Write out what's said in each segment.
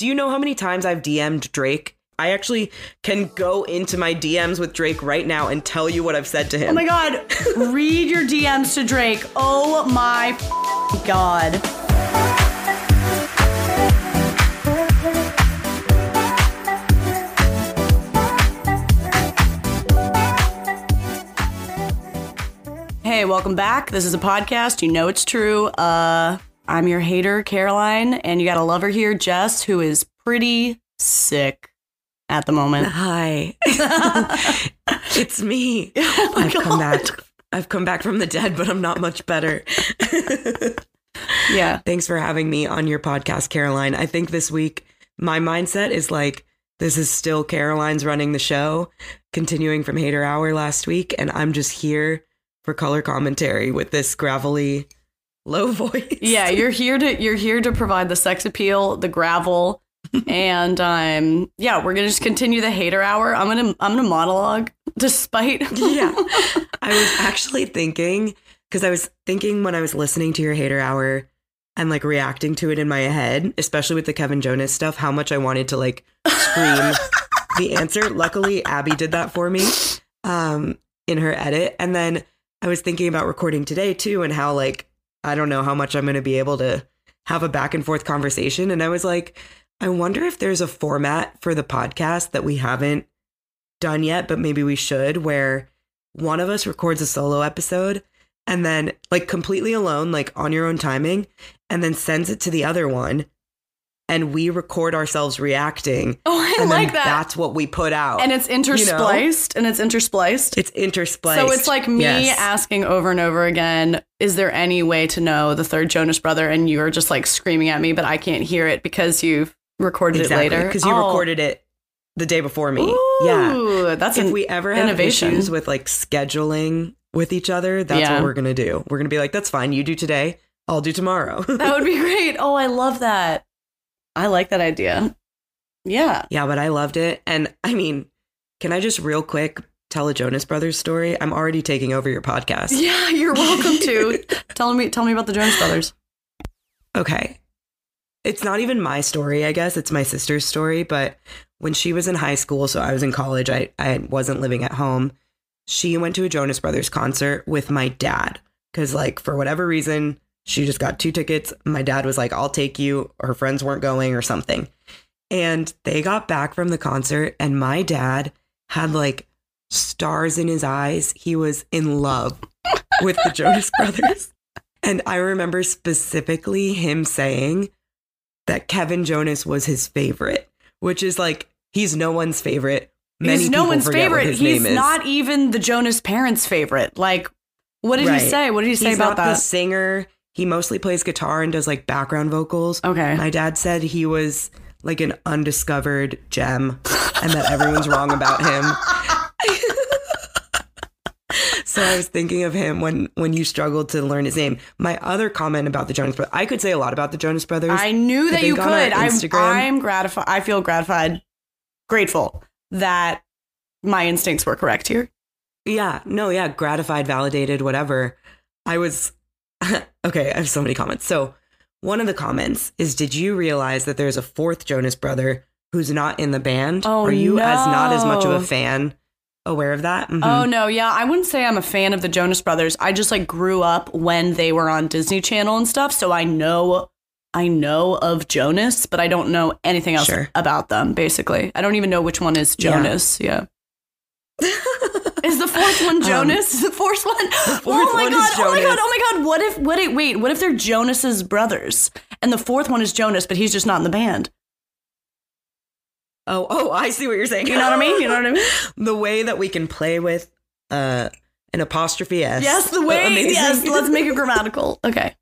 Do you know how many times I've DM'd Drake? I actually can go into my DMs with Drake right now and tell you what I've said to him. Oh my god. Read your DMs to Drake. Oh my god. Hey, welcome back. This is a podcast. You know it's true. Uh I'm your hater, Caroline, and you got a lover here, Jess, who is pretty sick at the moment. Hi. it's me. Oh I've come back. I've come back from the dead, but I'm not much better. Yeah. Thanks for having me on your podcast, Caroline. I think this week my mindset is like this is still Caroline's running the show, continuing from Hater Hour last week, and I'm just here for color commentary with this gravelly low voice. Yeah, you're here to you're here to provide the sex appeal, the gravel, and um yeah, we're gonna just continue the hater hour. I'm gonna I'm gonna monologue despite yeah. I was actually thinking because I was thinking when I was listening to your hater hour and like reacting to it in my head, especially with the Kevin Jonas stuff, how much I wanted to like scream the answer. Luckily, Abby did that for me um, in her edit. And then I was thinking about recording today too and how like I don't know how much I'm going to be able to have a back and forth conversation. And I was like, I wonder if there's a format for the podcast that we haven't done yet, but maybe we should, where one of us records a solo episode and then like completely alone, like on your own timing, and then sends it to the other one. And we record ourselves reacting. Oh, I and like that. That's what we put out. and it's interspliced and it's interspliced. it's interspliced. So it's like me Yes. asking over and over again, is there any way to know the third Jonas brother? And you're just like screaming at me, but I can't hear it because you've recorded exactly, it later. Because you Oh. recorded it the day before me. yeah. That's if an we ever have innovation. issues with like scheduling with each other, that's Yeah. what we're gonna do. We're gonna be like, that's fine. You do today. I'll do tomorrow. that would be great. Oh, I love that. I like that idea. Yeah. yeah, but I loved it. And I mean, can I just real quick tell a Jonas Brothers story? I'm already taking over your podcast. Yeah, you're welcome to. tell me tell me about the Jonas brothers. Okay. It's not even my story, I guess. It's my sister's story. But when she was in high school, so I was in college, I, I wasn't living at home. She went to a Jonas Brothers concert with my dad. Cause like for whatever reason, she just got two tickets. My dad was like, I'll take you. Her friends weren't going or something. And they got back from the concert, and my dad had like stars in his eyes. He was in love with the Jonas Brothers. And I remember specifically him saying that Kevin Jonas was his favorite, which is like he's no one's favorite. Many He's no one's favorite. He's not even the Jonas parents' favorite. Like, what did Right. he say? What did he say He's about not the singer. He mostly plays guitar and does like background vocals. Okay. My dad said he was like an undiscovered gem and that everyone's wrong about him. so I was thinking of him when when you struggled to learn his name. My other comment about the Jonas Brothers, I could say a lot about the Jonas Brothers. I knew I that you could. I'm, Instagram- I'm gratified. I feel gratified, grateful that my instincts were correct here. Yeah, no, yeah, gratified, validated, whatever. I was okay. I have so many comments. So, one of the comments is Did you realize that there's a fourth Jonas brother who's not in the band? Oh, Are you, as not as much of no. a fan, aware of that? Mhm. Oh no, yeah, I wouldn't say I'm a fan of the Jonas Brothers. I just like grew up when they were on Disney Channel and stuff, so I know I know of Jonas, but I don't know anything else Sure. about them. Basically, I don't even know which one is Yeah. Jonas. Yeah. Is the fourth one Jonas? Is the fourth one? fourth oh my god! Oh my god! Oh my god! What if? What if? Wait! What if they're Jonas's brothers, and the fourth one is Jonas, but he's just not in the band? oh, oh, I see what you're saying. You know what I mean? You know what I mean? the way that we can play with uh, an apostrophe S. Yes, the way. Amazing. Yes, let's make it grammatical. Okay.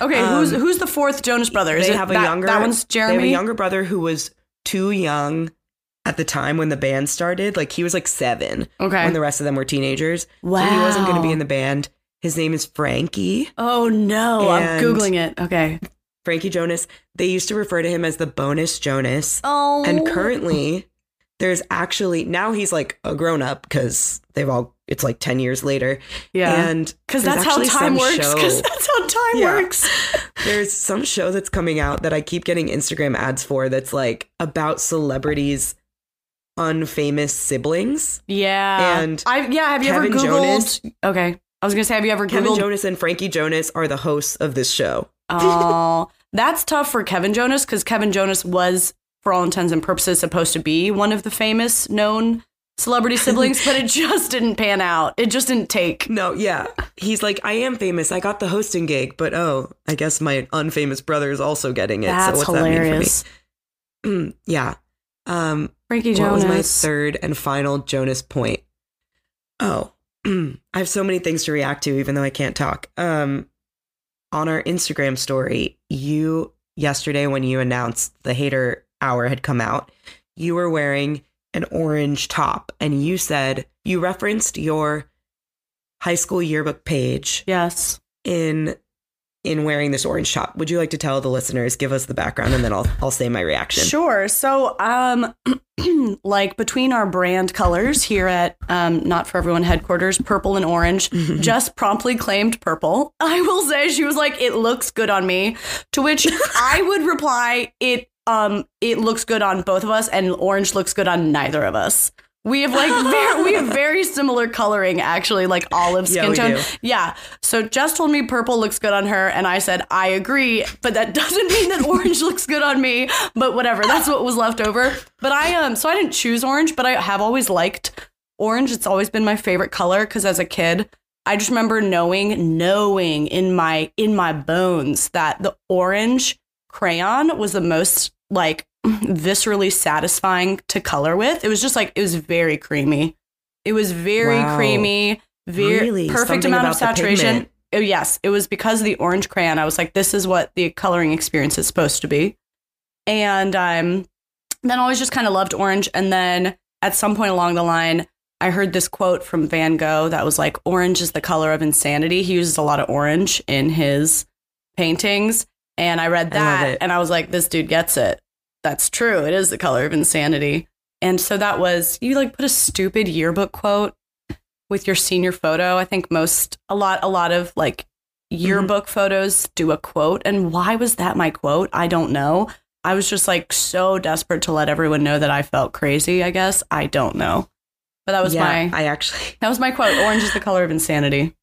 Okay, who's Um, who's the fourth Jonas brother? Is they it have a that, younger That one's They have Jeremy. a younger brother who was too young at the time when the band started. Like he was like seven okay. when the rest of them were teenagers. So he wasn't going to be in the band. His name is Frankie. oh no, I'm googling it. Okay. Frankie Jonas. They used to refer to him as the bonus Jonas. Oh. And currently, there's actually now he's like a grown up because they've all it's like 10 years later Yeah. and Because that's how time works. Because that's how time Yeah. works. there's some show that's coming out that i keep getting instagram ads for that's like about celebrities unfamous siblings Yeah. And I yeah, have you ever Kevin Googled Jonas- Okay. I was gonna say, have you ever kevin jonas and frankie jonas are the hosts of this show Oh, that's tough for Kevin Jonas because Kevin Jonas was, for all intents and purposes, supposed to be one of the famous known celebrity siblings, but it just didn't pan out. It just didn't take. no yeah he's like i am famous i got the hosting gig but oh i guess my unfamous brother is also getting it That's so what's that mean for me hilarious. yeah um Frankie What Jonas. was my third and final Jonas point? Oh, I have so many things to react to, even though I can't talk. Um, on our Instagram story, you yesterday when you announced the hater hour had come out, you were wearing an orange top, and you said you referenced your high school yearbook page yes. in in wearing this orange top. Would you like to tell the listeners, give us the background, and then I'll I'll say my reaction. Sure. So, um, like between our brand colors here at um, Not for Everyone headquarters, purple and orange, just promptly claimed purple. I will say she was like, "It looks good on me," to which I would reply, "It um, it looks good on both of us, and orange looks good on neither of us." We have like very, we have very similar coloring, actually, like olive skin we tone. do. Yeah. So Jess told me purple looks good on her, and I said I agree, but that doesn't mean that orange looks good on me. But whatever, that's what was left over. But I um, so I didn't choose orange, but I have always liked orange. It's always been my favorite color because as a kid, I just remember knowing, knowing in my in my bones that the orange crayon was the most like viscerally satisfying to color with. It was just like it was very creamy. It was very Wow. creamy, very Really? perfect Something amount of saturation. Oh, yes, it was because of the orange crayon. I was like, this is what the coloring experience is supposed to be. And um, then I always just kind of loved orange. And then at some point along the line, I heard this quote from Van Gogh that was like, orange is the color of insanity. He uses a lot of orange in his paintings. And I read that it. and I was like, this dude gets it. That's true. It is the color of insanity. And so that was, you like put a stupid yearbook quote with your senior photo. I think most, a lot, a lot of like mm-hmm. yearbook photos do a quote. And why was that my quote? I don't know. I was just like so desperate to let everyone know that I felt crazy, I guess. I don't know. But that was yeah, my I actually that was my quote. Orange is the color of insanity.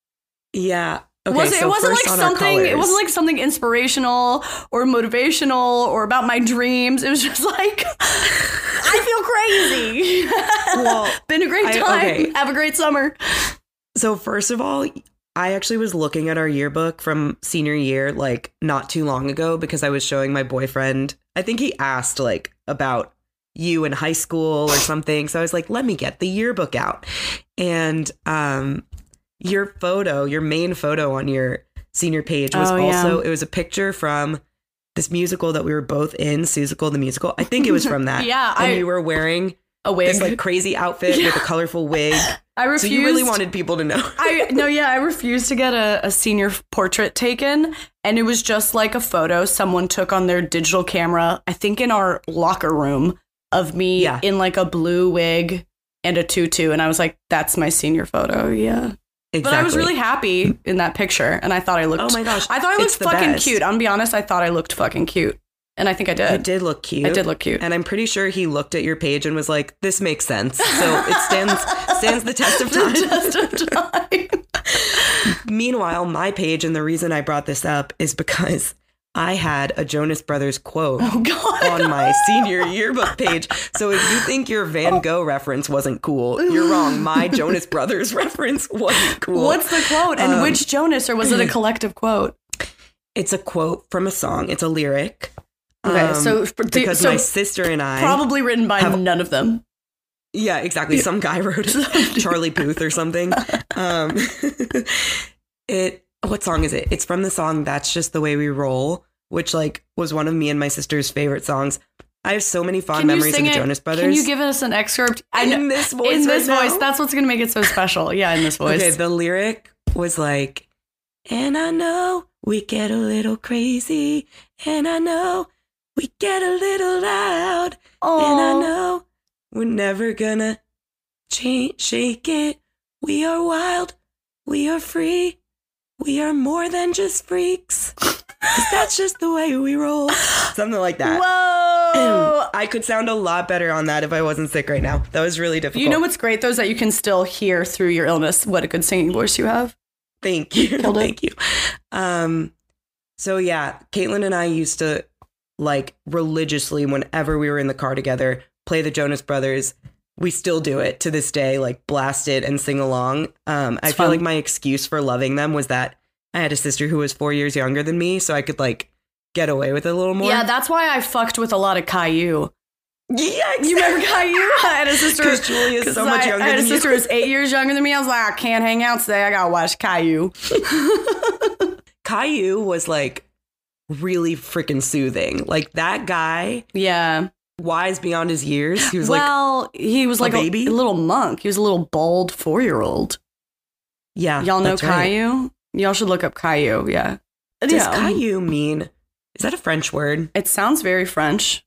yeah. Okay, was it, so it wasn't like something it wasn't like something inspirational or motivational or about my dreams. It was just like I feel crazy. Well, Been a great I- time. okay. Have a great summer. So first of all, I actually was looking at our yearbook from senior year like not too long ago because I was showing my boyfriend. I think he asked like about you in high school or something. So I was like, let me get the yearbook out. And um your photo, your main photo on your senior page was Oh, yeah. also it was a picture from this musical that we were both in, Seussical the musical. I think it was from that. Yeah, and I- you were wearing A wig. this like crazy outfit with a colorful wig. I So refused. you really wanted people to know. I no, yeah, I refused to get a, a senior portrait taken, and it was just like a photo someone took on their digital camera. I think in our locker room of me Yeah. in like a blue wig and a tutu, and I was like, "That's my senior photo." Yeah, Exactly. but I was really happy in that picture, and I thought I looked. Oh my gosh. I thought I looked fucking best. cute. I'm gonna be honest. I thought I looked fucking cute, and I think I You did. did look cute. I did look cute. And I'm pretty sure he looked at your page and was like, "This makes sense." So it stands stands the test of time. Just of time. Meanwhile, my page and the reason I brought this up is because I had a Jonas Brothers quote Oh on my senior yearbook page. So if you think your Van Gogh reference wasn't cool, you're wrong. My Jonas Brothers reference wasn't cool. What's the quote, and Um, which Jonas, or was it a collective quote? It's a quote from a song. It's a lyric. Okay, Um, so because so my sister and I probably written by have- none of them. Yeah, exactly. Some guy wrote it, Charlie Booth or something. Um, it. What song is it? It's from the song "That's Just the Way We Roll," which like was one of me and my sister's favorite songs. I have so many fond memories of the it? Jonas Brothers. Can you give us an excerpt? In this voice? in this right voice. That's what's gonna make it so special. Yeah, in this voice. Okay, the lyric was like, and I know we get a little crazy, and I know we get a little loud, and I know We're never gonna change, shake it. We are wild. We are free. We are more than just freaks. that's just the way we roll. Something like that. Whoa! I could sound a lot better on that if I wasn't sick right now. That was really difficult. you know what's great though is that you can still hear through your illness what a good singing voice you have. Thank you. Killed it. Thank you. Um, so yeah, Caitlin and I used to like religiously whenever we were in the car together, play the Jonas Brothers. We still do it to this day, like blast it and sing along. Um, I feel fun. like my excuse for loving them was that I had a sister who was four years younger than me, so I could like get away with it a little more. Yeah, that's why I fucked with a lot of Caillou. yeah, You remember Caillou? I had a sister. Because Julie is so much I, younger I had a sister who was eight years younger than me. I was like, I can't hang out today. I gotta watch Caillou. Caillou was like really freaking soothing. Like that guy, Yeah. wise beyond his years. He was like, well, he was like a, baby? a little monk. He was a little bald four year old. yeah, Y'all know that's right. Y'all should look up Caillou. Yeah. Does yeah. Caillou mean? Is that a French word? It sounds very French.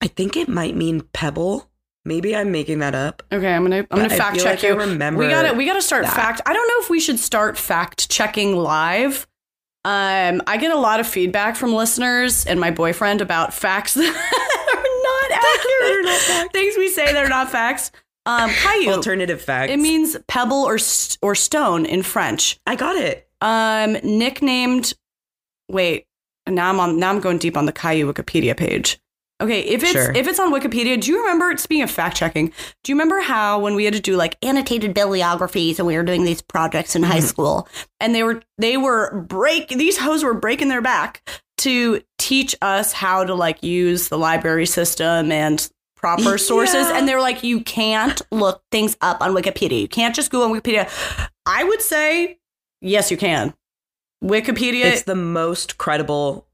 I think it might mean pebble. Maybe I'm making that up. Okay, I'm gonna I'm gonna I fact check like I you. remember we gotta we gotta start that. fact. I don't know if we should start fact checking live. Um, I get a lot of feedback from listeners and my boyfriend about facts that are not accurate. Not facts. Things we say that are not facts. Um, Caillou. Alternative facts. It means pebble or st- or stone in French. I got it. Um, nicknamed. Wait, now I'm on. Now I'm going deep on the Caillou Wikipedia page. Okay, if it's Sure. if it's on Wikipedia, do you remember? Speaking of fact checking, do you remember how when we had to do like annotated bibliographies and we were doing these projects in high Mhm. school, and they were they were break these hoes were breaking their back to teach us how to like use the library system and proper sources, Yeah. and they're like, you can't look things up on Wikipedia. You can't just go on Wikipedia. I would say yes, you can. Wikipedia It's the most credible.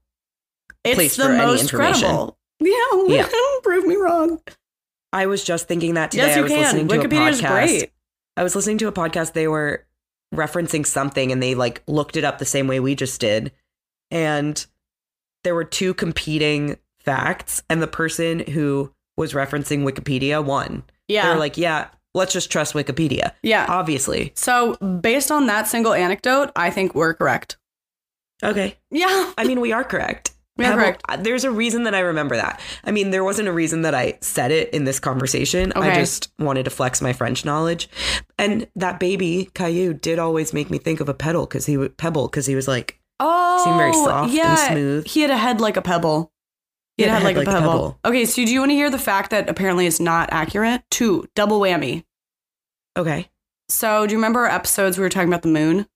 it's place the for any most information. credible. Yeah, Yeah. prove me wrong. I was just thinking that today. yes, I was can. listening to Wikipedia a is podcast. great. I was listening to a podcast. They were referencing something and they like looked it up the same way we just did. And there were two competing facts, and the person who was referencing Wikipedia won. They Yeah, were like, yeah, let's just trust Wikipedia. yeah. Obviously. So based on that single anecdote, I think we're correct. Okay. Yeah, I mean, we are correct. We are correct. uh, There's a reason that I remember that. I mean, there wasn't a reason that I said it in this conversation. Okay. I just wanted to flex my French knowledge. And that baby Caillou did always make me think of a pedal because he would pebble because he was like Oh, Seemed very soft and smooth. He had a head like a pebble. He had a head like, a, pebble. pebble. Okay, so do you want to hear the fact that apparently is not accurate? Two, double whammy. okay. So do you remember our episodes we were talking about the moon?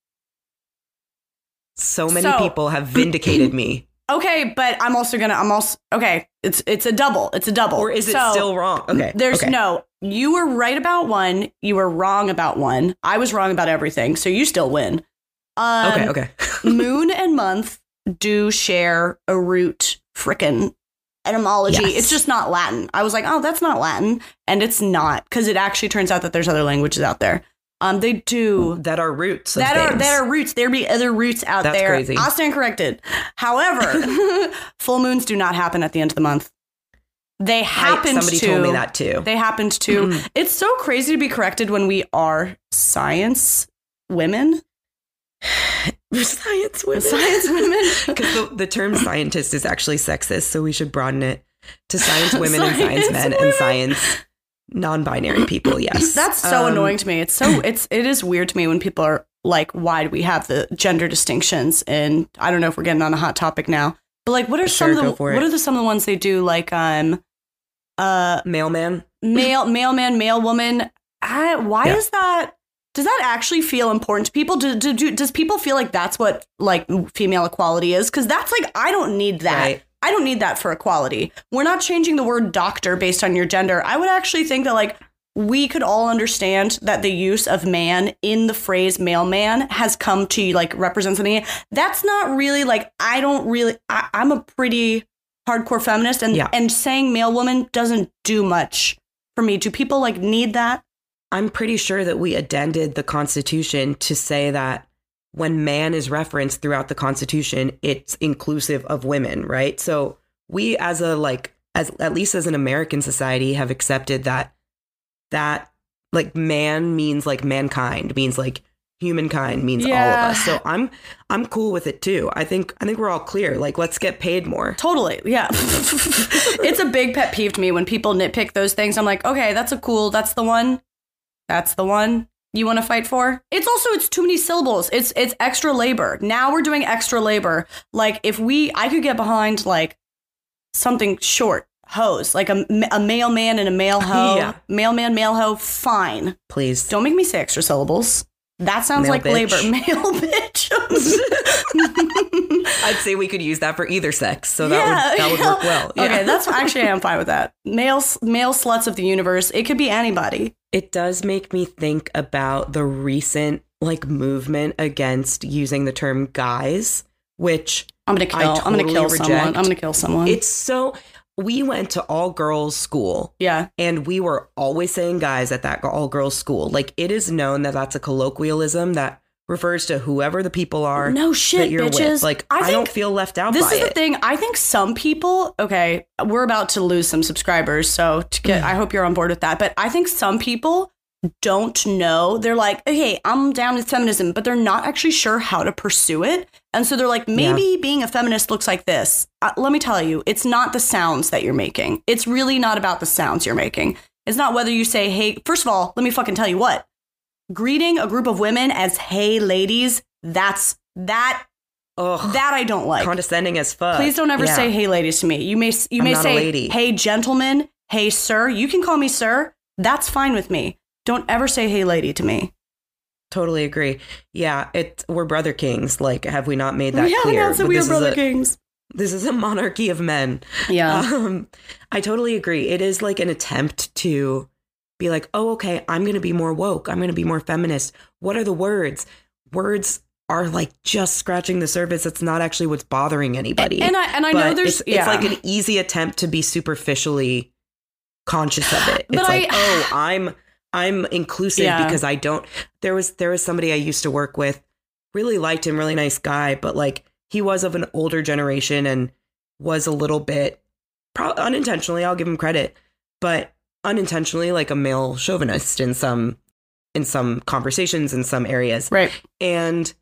So many So- people have vindicated me. Okay, but I'm also gonna. I'm also okay. It's it's a double. It's a double. Or is it So- still wrong? Okay. There's okay. no. You were right about one. You were wrong about one. I was wrong about everything. So you still win. Um, Okay, okay. moon and month do share a root frickin' etymology. Yes. It's just not Latin. I was like, oh, that's not Latin, and it's not because it actually turns out that there's other languages out there. Um, they do that are roots. That are things. that are roots. There be other roots out That's there. crazy. I'll stand corrected. However, full moons do not happen at the end of the month. They I- happened somebody to. told me that too. They happened to. Mm-mm. It's so crazy to be corrected when we are science women. Science women. Science women. Because the, the term scientist is actually sexist, so we should broaden it to science women and science Science men women. and science non-binary people. Yes, That's so Um, annoying to me. It's so it's it is weird to me when people are like, why do we have the gender distinctions? And I don't know if we're getting on a hot topic now, but like, what are some of the what it. are the some of the ones they do? Like, um, uh, Mailman. male mailman, male woman. I, why Yeah. is that? Does that actually feel important to people? Do, do, do, does people feel like that's what like female equality is? Because that's like I don't need that. Right. I don't need that for equality. We're not changing the word doctor based on your gender. I would actually think that like we could all understand that the use of man in the phrase mailman has come to like represent something. That's not really like I don't really I, I'm a pretty hardcore feminist and Yeah. and saying male woman doesn't do much for me. Do people like need that? I'm pretty sure that we addended the Constitution to say that when man is referenced throughout the Constitution, it's inclusive of women, right? So we as a like as at least as an American society, have accepted that that like man means like mankind means like humankind means all of us. So I'm I'm cool with it too. I think I think we're all clear. Like let's get paid more. Totally. Yeah. it's a big pet peeve to me when people nitpick those things. I'm like, okay, that's a cool, that's the one. That's the one you want to fight for. It's also it's too many syllables. It's it's extra labor. Now we're doing extra labor. Like if we I could get behind like something short, hose, like a, a mailman and a male hoe. Yeah. Mailman, male hoe, fine. Please. Don't make me say extra syllables. That sounds Male like bitch. labor. Male bitch. I'd say we could use that for either sex. So that would that would work well. Yeah. Okay, that's actually I'm fine with that. Male male sluts of the universe. It could be anybody. it does make me think about the recent like movement against using the term guys, which I'm gonna kill. I I'm gonna kill totally someone. I'm gonna kill someone. it's so we went to all girls school yeah. and we were always saying guys at that all girls school. Like it is known that that's a colloquialism that refers to whoever the people are No that shit, you're bitches. with. Like I I, don't feel left out this is the it. thing. I think some people. Okay, we're about to lose some subscribers, so to get, mm. I hope you're on board with that. But I think some people don't know. They're like, okay, I'm down with feminism, but they're not actually sure how to pursue it. And so they're like, maybe being a feminist looks like this. Uh, let me tell you, it's not the sounds that you're making. It's really not about the sounds you're making. It's not whether you say, hey, first of all, let me fucking tell you what. Greeting a group of women as hey ladies, that's that Ugh, that I don't like. condescending as fuck. Please don't ever Yeah. say "Hey, ladies" to me. You may you I'm may say lady. "Hey, gentlemen," "Hey, sir." You can call me sir. That's fine with me. Don't ever say "Hey, lady" to me. Totally agree. Yeah, it we're brother kings. Like, have we not made that yeah, clear? that's But we are this is brother a- kings. This is a monarchy of men. Yeah, Um, I totally agree. It is like an attempt to be like, oh, okay, I'm going to be more woke. I'm going to be more feminist. What are the words? Words are like just scratching the surface. It's not actually what's bothering anybody. and I and I but know there's it's, yeah. it's like an easy attempt to be superficially conscious of it. But It's like, I- oh, I'm I'm inclusive Yeah. because I don't. There was there was somebody I used to work with, really liked him, really nice guy, but like he was of an older generation and was a little bit pro- unintentionally. I'll give him credit, but unintentionally like a male chauvinist in some in some conversations in some areas. right. And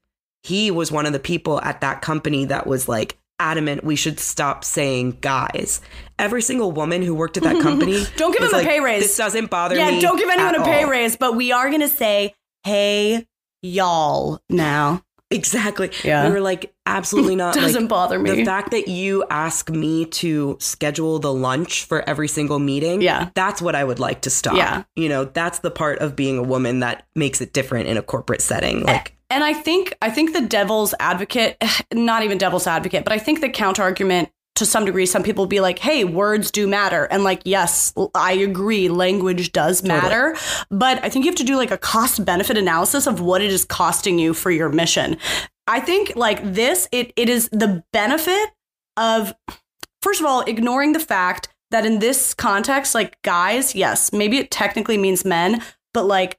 he was one of the people at that company that was like adamant we should stop saying guys. Every single woman who worked at that company Don't give him a pay raise. This doesn't bother Yeah, me. Yeah, don't give anyone a pay all." raise, but we are gonna say "Hey, y'all" now. Exactly. Yeah. We were like, absolutely not. Doesn't like, bother me. The fact that you ask me to schedule the lunch for every single meeting, Yeah. that's what I would like to stop. Yeah. You know, that's the part of being a woman that makes it different in a corporate setting. Eh, Like, And I think I think the devil's advocate, not even devil's advocate, but I think the counter argument to some degree, some people be like, "Hey, words do matter," and like, yes, I agree, language does matter, but I think you have to do like a cost benefit analysis of what it is costing you for your mission. I think like this, it it is the benefit of first of all ignoring the fact that in this context, like guys, yes, maybe it technically means men, but like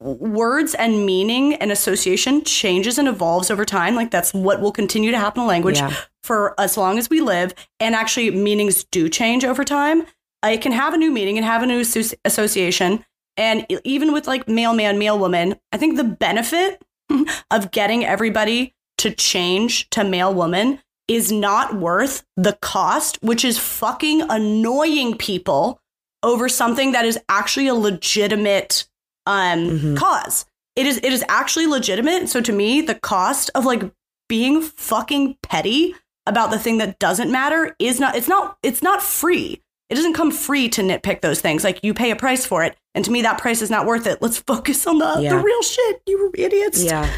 words and meaning and association changes and evolves over time. Like that's what will continue to happen in language Yeah. for as long as we live. And actually, meanings do change over time. It can have a new meaning and have a new association. And even with like male man, male woman, I think the benefit of getting everybody to change to male woman is not worth the cost, which is fucking annoying people over something that is actually a legitimate um Mhm. cause. It is it is actually legitimate. So to me, the cost of like being fucking petty about the thing that doesn't matter is not it's not it's not free. It doesn't come free to nitpick those things. Like you pay a price for it. And to me that price is not worth it. Let's focus on the, the real shit, you idiots. yeah.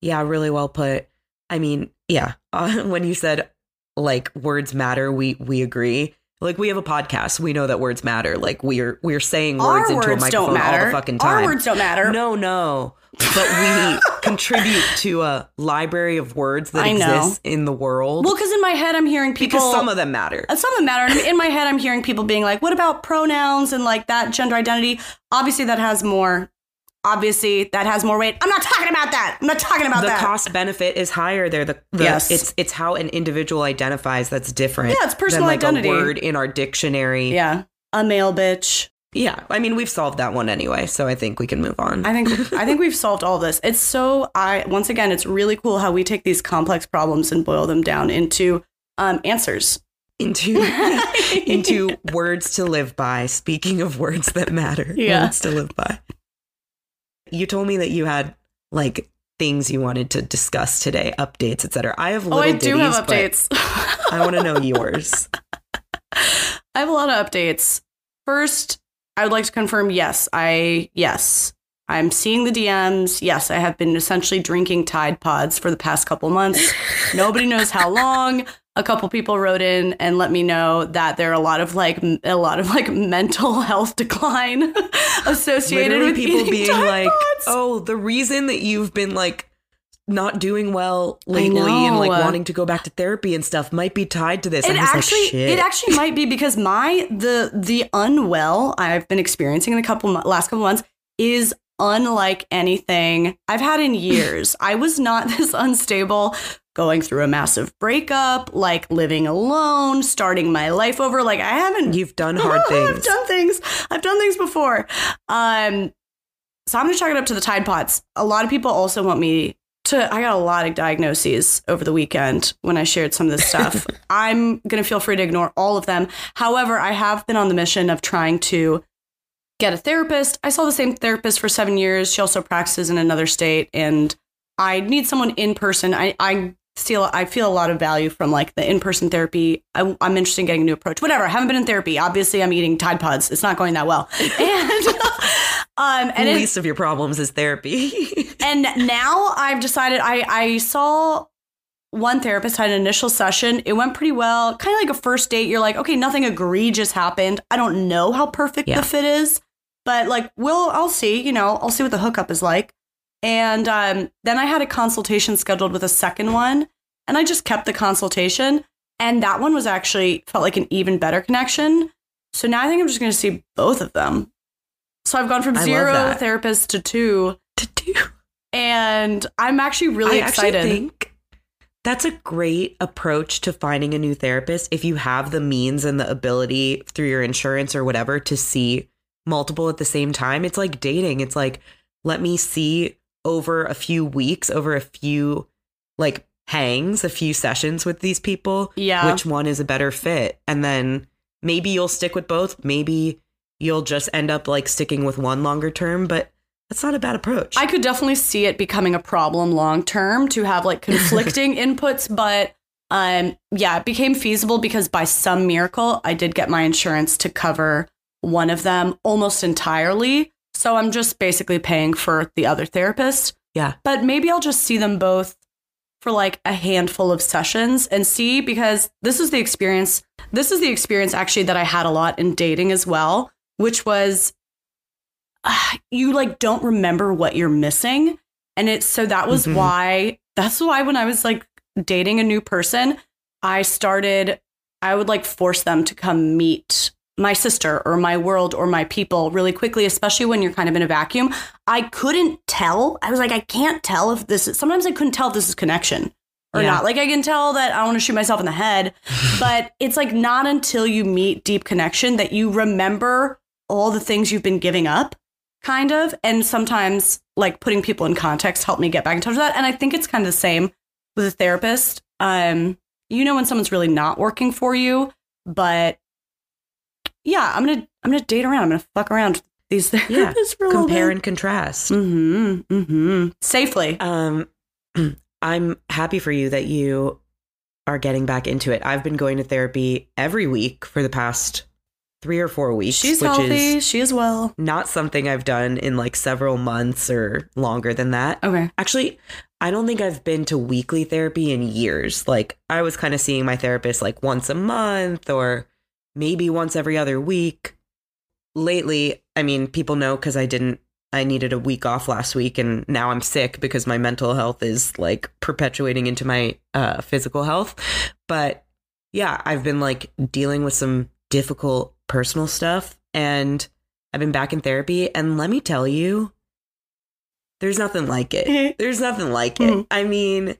Yeah, really well put. I mean, yeah. Uh, when you said like words matter, we we agree. Like we have a podcast, we know that words matter. Like we're we're saying Our words into a microphone all the fucking time. Our words don't matter. No, no. But we contribute to a library of words that I know. exists in the world. Well, because in my head I'm hearing people because some of them matter. Uh, Some of them matter. In my head, I'm hearing people being like, what about pronouns and like that gender identity? Obviously, that has more. Obviously that has more weight. I'm not talking about that. I'm not talking about the that. The cost benefit is higher there. The, the Yes. it's it's how an individual identifies that's different. Yeah, it's personal than like identity. a word in our dictionary. yeah, a male bitch. Yeah, I mean we've solved that one anyway, so I think we can move on. I think I think we've solved all this. It's so I once again, it's really cool how we take these complex problems and boil them down into um, answers. into into words to live by. Speaking of words that matter, Yeah. words to live by. You told me that you had like things you wanted to discuss today, updates, etc. I have little Oh, I do have ditties, updates. I want to know yours. I have a lot of updates. First, I would like to confirm yes, I yes. I'm seeing the DMs. Yes, I have been essentially drinking Tide Pods for the past couple months. Nobody knows how long. A couple people wrote in and let me know that there are a lot of like a lot of like mental health decline associated Literally, with people being like, Pods. "Oh, the reason that you've been like." Not doing well lately and like wanting to go back to therapy and stuff might be tied to this. it actually like, it actually might be because my the the unwell I've been experiencing in the couple last couple months is unlike anything I've had in years. I was not this unstable going through a massive breakup, like living alone, starting my life over. Like I haven't You've done hard things. I've done things. I've done things before. Um, so I'm gonna chalk it up to the Tide Pods. A lot of people also want me to. I got a lot of diagnoses over the weekend when I shared some of this stuff. I'm gonna feel free to ignore all of them. However, I have been on the mission of trying to get a therapist. I saw the same therapist for seven years. She also practices in another state, and I need someone in person. I, I feel I feel a lot of value from like the in person therapy. I, I'm interested in getting a new approach. Whatever. I haven't been in therapy. Obviously, I'm eating Tide Pods. It's not going that well. And um, and the it, least of your problems is therapy. and now I've decided I I saw one therapist had an initial session. It went pretty well. Kind of like a first date. You're like, okay, nothing egregious happened. I don't know how perfect Yeah. the fit is, but like, we'll I'll see. You know, I'll see what the hookup is like. And um, then I had a consultation scheduled with a second one, and I just kept the consultation. And that one was actually felt like an even better connection. So now I think I'm just going to see both of them. So I've gone from I zero therapists to two, to do. and I'm actually really I excited. actually think that's a great approach to finding a new therapist if you have the means and the ability through your insurance or whatever to see multiple at the same time. It's like dating. It's like let me see over a few weeks, over a few like hangs, a few sessions with these people, yeah. which one is a better fit. And then maybe you'll stick with both. Maybe you'll just end up like sticking with one longer term, but that's not a bad approach. I could definitely see it becoming a problem long term to have like conflicting inputs, but um yeah, it became feasible because by some miracle I did get my insurance to cover one of them almost entirely. So I'm just basically paying for the other therapist. Yeah. But maybe I'll just see them both for like a handful of sessions and see because this is the experience this is the experience actually that I had a lot in dating as well, which was ah, you like don't remember what you're missing and it's so that was Mhm. why that's why when I was like dating a new person, I started I would like force them to come meet my sister or my world or my people really quickly, especially when you're kind of in a vacuum. I couldn't tell. I was like, I can't tell if this is sometimes I couldn't tell if this is connection or Yeah. not. Like I can tell that I want to shoot myself in the head, but it's like not until you meet deep connection that you remember all the things you've been giving up, kind of. And sometimes like putting people in context helped me get back in touch with that. And I think it's kind of the same with a therapist. Um, you know when someone's really not working for you, but yeah, I'm gonna I'm gonna date around. I'm gonna fuck around these therapists Yeah, compare and contrast. Mm-hmm. Mm-hmm. Safely. Um, I'm happy for you that you are getting back into it. I've been going to therapy every week for the past three or four weeks, She's which healthy. is she is well. not something I've done in like several months or longer than that. Okay. Actually, I don't think I've been to weekly therapy in years. Like I was kind of seeing my therapist like once a month or maybe once every other week. Lately, I mean, people know because I didn't, I needed a week off last week and now I'm sick because my mental health is like perpetuating into my uh, physical health. But yeah, I've been like dealing with some difficult personal stuff and I've been back in therapy. And let me tell you, there's nothing like it. There's nothing like it. Mhm. I mean,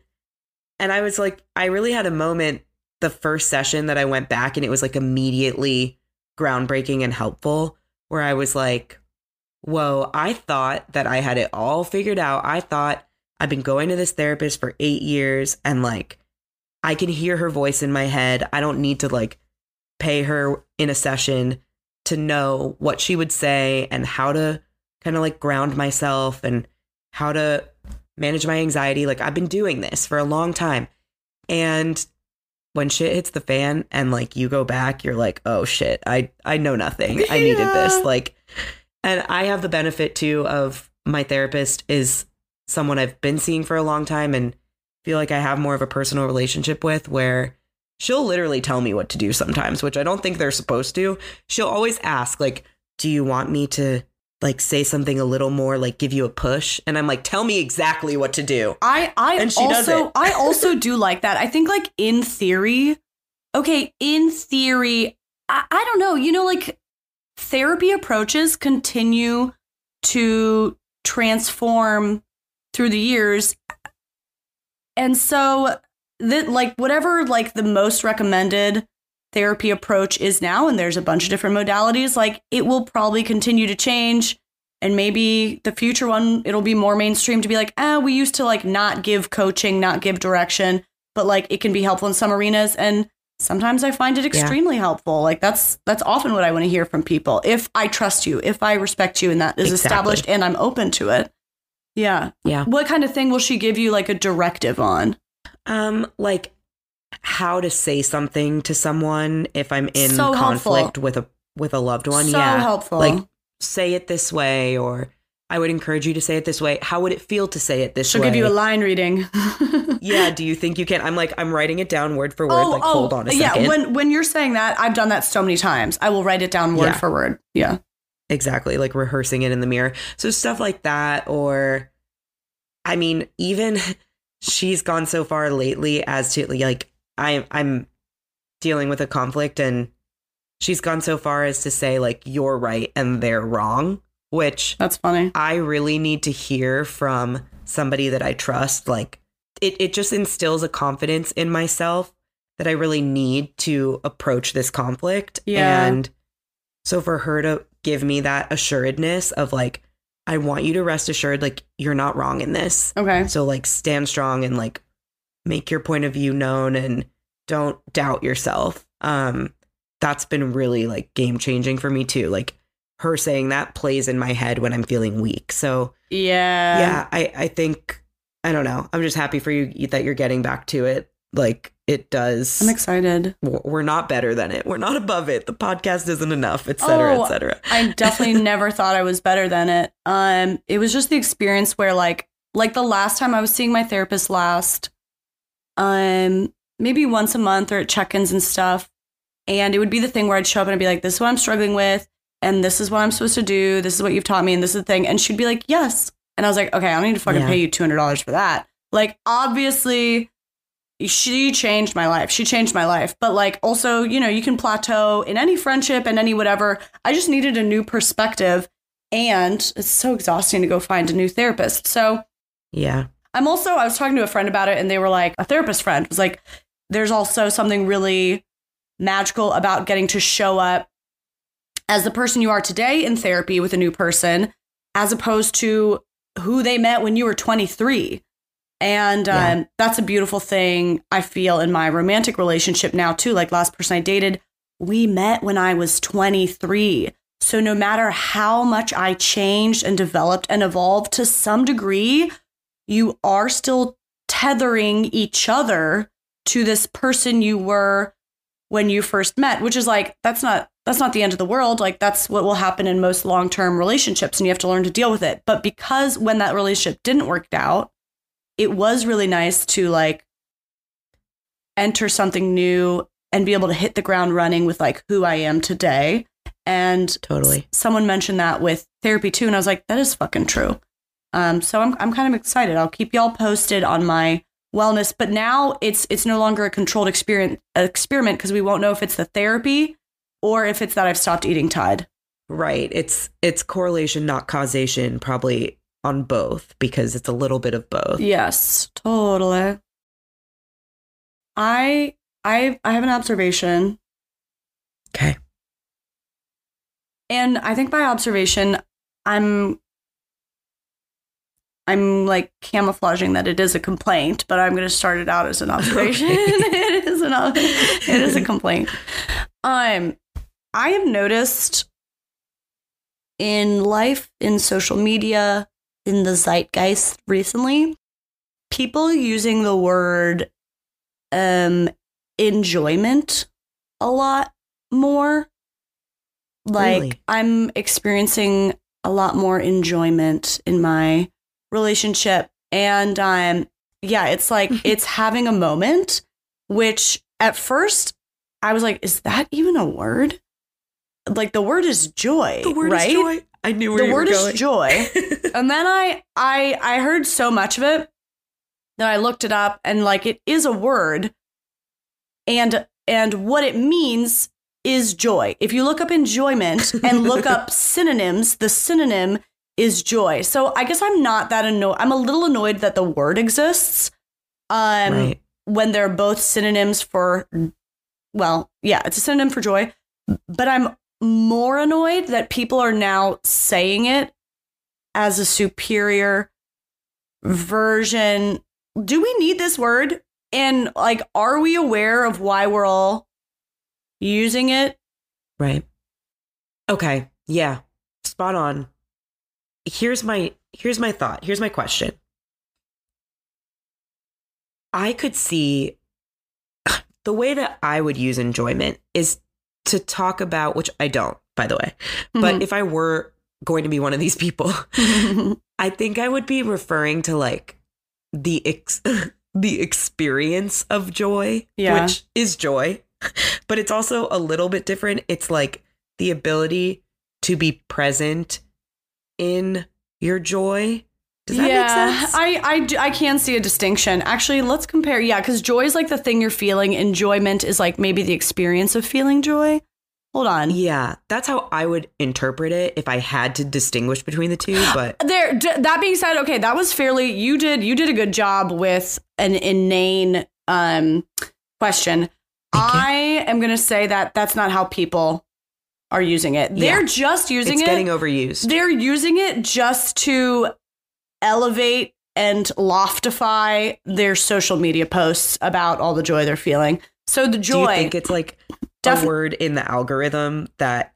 and I was like, I really had a moment the first session that I went back and it was like immediately groundbreaking and helpful where I was like, whoa, I thought that I had it all figured out. I thought I've been going to this therapist for eight years and like I can hear her voice in my head. I don't need to like pay her in a session to know what she would say and how to kind of like ground myself and how to manage my anxiety. Like I've been doing this for a long time. And when shit hits the fan and like you go back, you're like, oh shit, I I know nothing. I needed this. Like and I have the benefit too of my therapist is someone I've been seeing for a long time and feel like I have more of a personal relationship with where she'll literally tell me what to do sometimes, which I don't think they're supposed to. She'll always ask like, "Do you want me to like say something a little more like give you a push?" And I'm like, "Tell me exactly what to do." I I And she does also it. I also do like that. I think like in theory, okay, in theory, I, I don't know, you know, like therapy approaches continue to transform through the years. And so that like whatever like the most recommended therapy approach is now, and there's a bunch of different modalities, like it will probably continue to change and maybe the future one it'll be more mainstream to be like ah we used to like not give coaching not give direction but like it can be helpful in some arenas and sometimes i find it extremely helpful. Like that's that's often what i want to hear from people. If i trust you if i respect you and that is Exactly. established and i'm open to it. Yeah. Yeah. what kind of thing will she give you like a directive on? Um like how to say something to someone if I'm in So helpful. conflict with a with a loved one. so yeah. helpful Like say it this way or I would encourage you to say it this way. How would it feel to say it this way? she'll give you a line reading yeah, do you think you can? I'm like, I'm writing it down word for word. Oh, like, oh, hold on a Oh, yeah when when you're saying that i've done that so many times i will write it down word Yeah. for word yeah exactly, like rehearsing it in the mirror. So stuff like that, or I mean, even she's gone so far lately as to like, I I'm dealing with a conflict, and she's gone so far as to say like, you're right and they're wrong, which that's funny I really need to hear from somebody that I trust. Like it, it just instills a confidence in myself that I really need to approach this conflict. Yeah. And so for her to give me that assuredness of like, I want you to rest assured, like, you're not wrong in this. okay So like stand strong and like make your point of view known and don't doubt yourself. Um that's been really like game changing for me too. Like her saying that plays in my head when I'm feeling weak. So yeah yeah, I I think I don't know. I'm just happy for you that you're getting back to it. Like it does. i'm excited we're not better than it. We're not above it. The podcast isn't enough, et cetera, Oh, et cetera. I definitely never thought I was better than it. Um, it was just the experience where like like the last time I was seeing my therapist last, um, maybe once a month or at check-ins and stuff. And it would be the thing where I'd show up and I'd be like, this is what I'm struggling with, and this is what I'm supposed to do, this is what you've taught me, and this is the thing. And she'd be like, Yes. And I was like, Okay, I don't need to fucking Yeah. pay you two hundred dollars for that. Like, obviously she changed my life. She changed my life. But like also, you know, you can plateau in any friendship and any whatever. I just needed a new perspective and it's so exhausting to go find a new therapist. So Yeah. I'm also I was talking to a friend about it and they were like a therapist friend was like there's also something really magical about getting to show up as the person you are today in therapy with a new person as opposed to who they met when you were 23 and Yeah. um, that's a beautiful thing i feel in my romantic relationship now too. Like last person i dated we met when i was 23 so no matter how much i changed and developed and evolved to some degree you are still tethering each other to this person you were when you first met which is like that's not that's not the end of the world. Like that's what will happen in most long-term relationships and you have to learn to deal with it. But because when that relationship didn't work out it was really nice to like enter something new and be able to hit the ground running with like who I am today. And Totally. someone mentioned that with therapy too and I was like that is fucking true um, so I'm I'm kind of excited. I'll keep y'all posted on my wellness. But now it's it's no longer a controlled experiment experiment because we won't know if it's the therapy or if it's that I've stopped eating Tide. Right. It's it's correlation, not causation, probably on both because it's a little bit of both. Yes, totally. I I I have an observation Okay. And I think by observation, I'm I'm like camouflaging that it is a complaint, but I'm going to start it out as an observation. it is an it is a complaint. Um, I have noticed in life, in social media, in the zeitgeist recently, people using the word um enjoyment a lot more. Like Really? I'm experiencing a lot more enjoyment in my relationship and um yeah, it's like it's having a moment which at first I was like is that even a word? Like the word is joy, The word right? is joy. I knew where the word is joy. and then I I I heard so much of it that I looked it up and like it is a word and and what it means is joy. If you look up enjoyment and look up synonyms, the synonym is joy. So I guess I'm not that annoyed. I'm a little annoyed that the word exists. Um right. when they're both synonyms for well, yeah, it's a synonym for joy, but I'm more annoyed that people are now saying it as a superior version. Do we need this word? And like are we aware of why we're all using it? Right. Okay. Yeah. Spot on. Here's my here's my thought. Here's my question. I could see the way that I would use enjoyment is to talk about which I don't, by the way. But mm-hmm. if I were going to be one of these people, I think I would be referring to like the ex- the experience of joy, Yeah. which is joy, but it's also a little bit different. It's like the ability to be present in your joy. Does that yeah, make sense? I, I, I can see a distinction. Actually, let's compare. Yeah, because joy is like the thing you're feeling. Enjoyment is like maybe the experience of feeling joy. Hold on. yeah, that's how I would interpret it if I had to distinguish between the two. But There. D- that being said, okay, that was fairly. You did. You did a good job with an inane um question. I am gonna say that that's not how people are using it. They're Yeah. just using it. it's it. getting overused. They're using it just to elevate and loftify their social media posts about all the joy they're feeling. So the Do you joy, think it's like Defi- a word in the algorithm that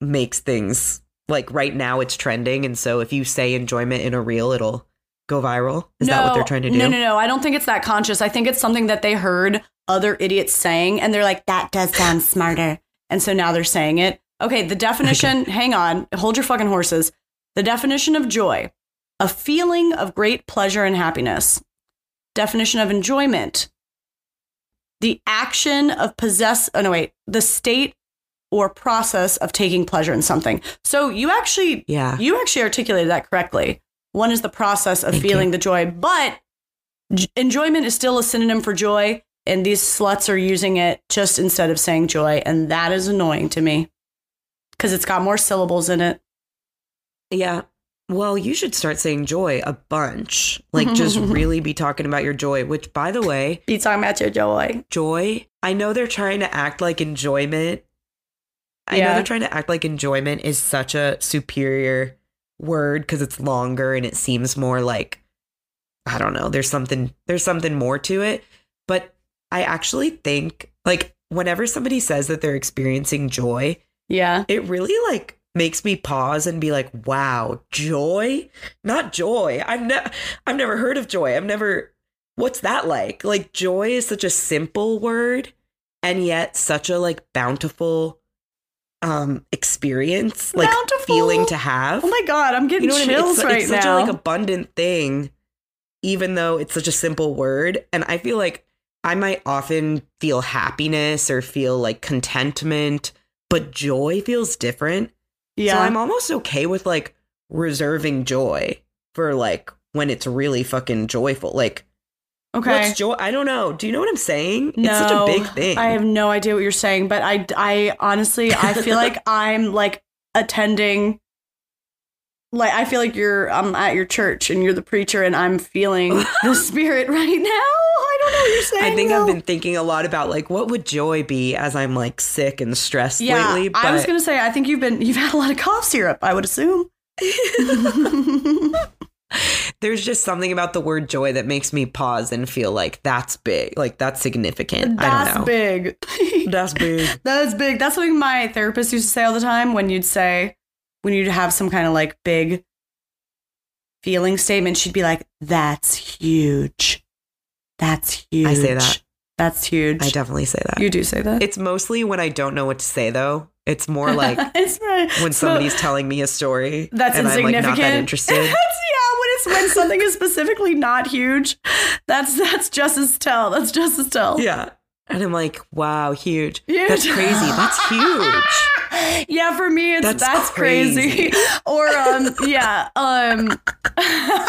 makes things like right now it's trending, and so if you say enjoyment in a reel, it'll go viral? Is that what they're trying to do? No, no, no. I don't think it's that conscious. I think it's something that they heard other idiots saying, and they're like, "That does sound smarter," and so now they're saying it. Okay, the definition. Hang on, hold your fucking horses. The definition of joy: a feeling of great pleasure and happiness. Definition of enjoyment: the action of possess. Oh no, wait. The state or process of taking pleasure in something. So you actually Yeah. you actually articulated that correctly. One is the process of Thank you. feeling the joy, but j- enjoyment is still a synonym for joy, and these sluts are using it just instead of saying joy, and that is annoying to me because it's got more syllables in it. Yeah. Well, you should start saying joy a bunch. Like, just really be talking about your joy, which, by the way, Be talking about your joy. joy, I know they're trying to act like enjoyment. I know they're trying to act like enjoyment is such a superior word because it's longer and it seems more like, I don't know, there's something, there's something more to it. But I actually think, like, whenever somebody says that they're experiencing joy, Yeah. it really like makes me pause and be like, "Wow, joy? Not joy. I've never I've never heard of joy. I've never What's that like? Like joy is such a simple word and yet such a like bountiful um experience, like Bountiful. feeling to have. Oh my god, I'm getting you know what I mean? It's, right it's such a like abundant thing even though it's such a simple word and I feel like I might often feel happiness or feel like contentment, but joy feels different. yeah. So I'm almost okay with like reserving joy for like when it's really fucking joyful. Like, okay. what's joy? I don't know. Do you know what I'm saying? No, it's such a big thing. I have no idea what you're saying, but I, I honestly, I feel like I'm like attending like I feel like you're I'm at your church and you're the preacher and I'm feeling the spirit right now. I don't know what you're saying. I think though. I've been thinking a lot about like what would joy be as I'm like sick and stressed yeah, lately. But I was gonna say I think you've been you've had a lot of cough syrup. I would assume. there's just something about the word joy that makes me pause and feel like that's big, like that's significant. I That's don't know. big. That's big. That's big. That's something my therapist used to say all the time when you'd say, when you'd have some kind of like big feeling statement, she'd be like, that's huge. That's huge. I say that. That's huge. I definitely say that. You do say that? It's mostly when I don't know what to say though. It's more like it's right. when So- somebody's telling me a story that's and I'm like insignificant. not that interested. That's, yeah, when it's when something is specifically not huge, that's that's just as tell. That's just as tell. yeah. And I'm like, wow, huge. Huge. That's crazy. That's huge. Yeah, for me it's that's, That's crazy. crazy. or um yeah, um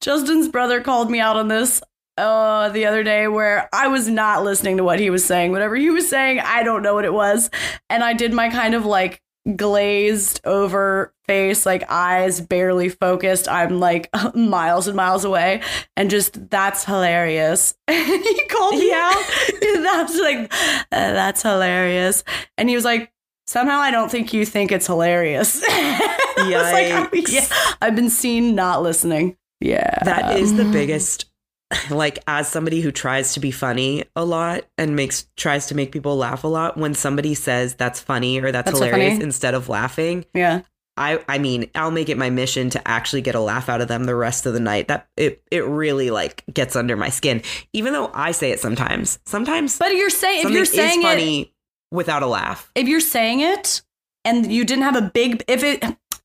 Justin's brother called me out on this uh the other day where I was not listening to what he was saying. Whatever he was saying, I don't know what it was. And I did my kind of like glazed over face, like eyes barely focused. I'm like miles and miles away. And just that's hilarious. And he called me out. that's like "Uh, that's hilarious. And he was like, somehow I don't think you think it's hilarious. I was like, Yikes. yeah, I've been seen not listening. Yeah. That is the biggest like as somebody who tries to be funny a lot and makes tries to make people laugh a lot when somebody says that's funny or that's, That's so hilarious funny. instead of laughing Yeah. I I mean I'll make it my mission to actually get a laugh out of them the rest of the night that it it really like gets under my skin even though I say it sometimes sometimes But you're saying if you're saying is it without a laugh if you're saying it and you didn't have a big if it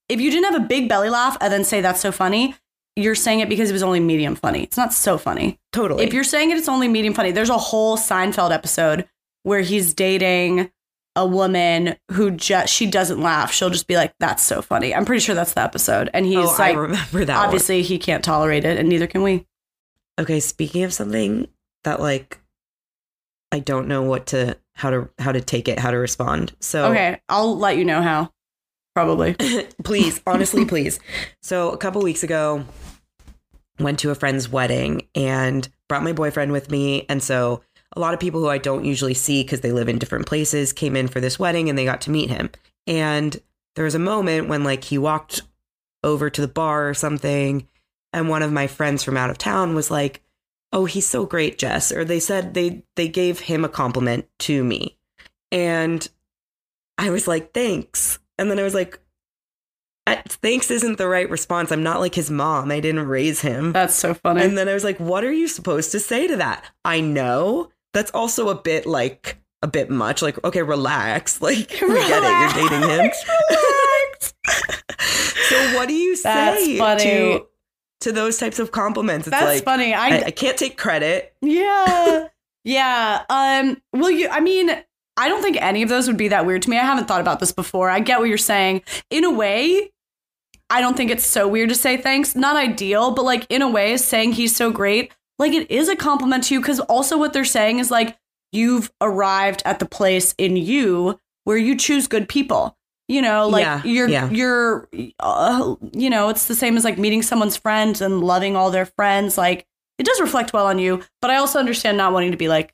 if you didn't have a big belly laugh and then say that's so funny, you're saying it because it was only medium funny. It's not so funny. totally If you're saying it, it's only medium funny. There's a whole Seinfeld episode where he's dating a woman who just she doesn't laugh. She'll just be like, "That's so funny." I'm pretty sure that's the episode, and he's oh, I remember that one. obviously he can't tolerate it, and neither can we. Okay, speaking of something that like I don't know what to how to how to take it, how to respond. So Okay, I'll let you know how. Probably. please, honestly, please. So a couple weeks ago, went to a friend's wedding and brought my boyfriend with me, and so a lot of people who I don't usually see because they live in different places came in for this wedding and they got to meet him. And there was a moment when like he walked over to the bar or something, and one of my friends from out of town was like, "Oh, he's so great, Jess," or they said they they gave him a compliment to me, and I was like, "Thanks," and then I was like. "Uh, Thanks isn't the right response. I'm not like his mom. I didn't raise him. That's so funny. And then I was like, what are you supposed to say to that? I know. That's also a bit like a bit much. Like, okay, relax. Like, we get it. You're dating him. So what do you say to to those types of compliments? It's That's like funny. I, I, I can't take credit. yeah. yeah. Um well you I mean, I don't think any of those would be that weird to me. I haven't thought about this before. I get what you're saying. In a way, I don't think it's so weird to say thanks. Not ideal, but like in a way, saying he's so great, like it is a compliment to you because also what they're saying is like you've arrived at the place in you where you choose good people. You know, like Yeah, you're yeah. you're uh, you know, it's the same as like meeting someone's friends and loving all their friends. Like it does reflect well on you, but I also understand not wanting to be like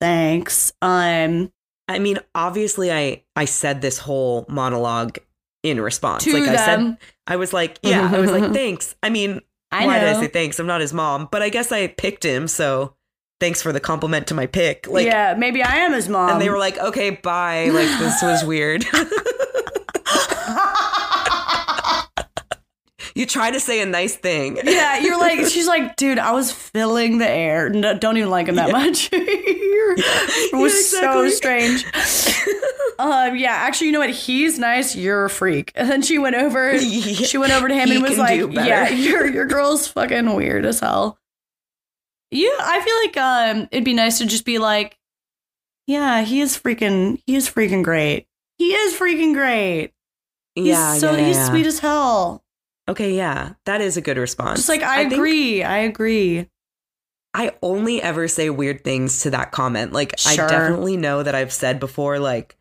thanks. Um I mean, obviously, I I said this whole monologue in response. to like I said. I was like, yeah, I was like, thanks. I mean, I why know. did I say thanks? I'm not his mom, but I guess I picked him, so thanks for the compliment to my pick. Like, yeah, maybe I am his mom. and they were like, okay, bye. Like, this was weird. you try to say a nice thing. yeah, you're like, she's like, dude, I was filling the air. No, don't even like him that Yeah. much. It was Yeah, so strange. um, yeah, actually, you know what? He's nice. You're a freak. And then she went over. She went over to him He and was like, "Yeah, your your girl's fucking weird as hell." Yeah, I feel like um, it'd be nice to just be like, "Yeah, he is freaking. He is freaking great. He is freaking great. He's yeah, so yeah, he's yeah. sweet as hell." Okay, yeah, that is a good response. Just like I, think agree, I agree. I only ever say weird things to that comment. Like, Sure. I definitely know that I've said before, like,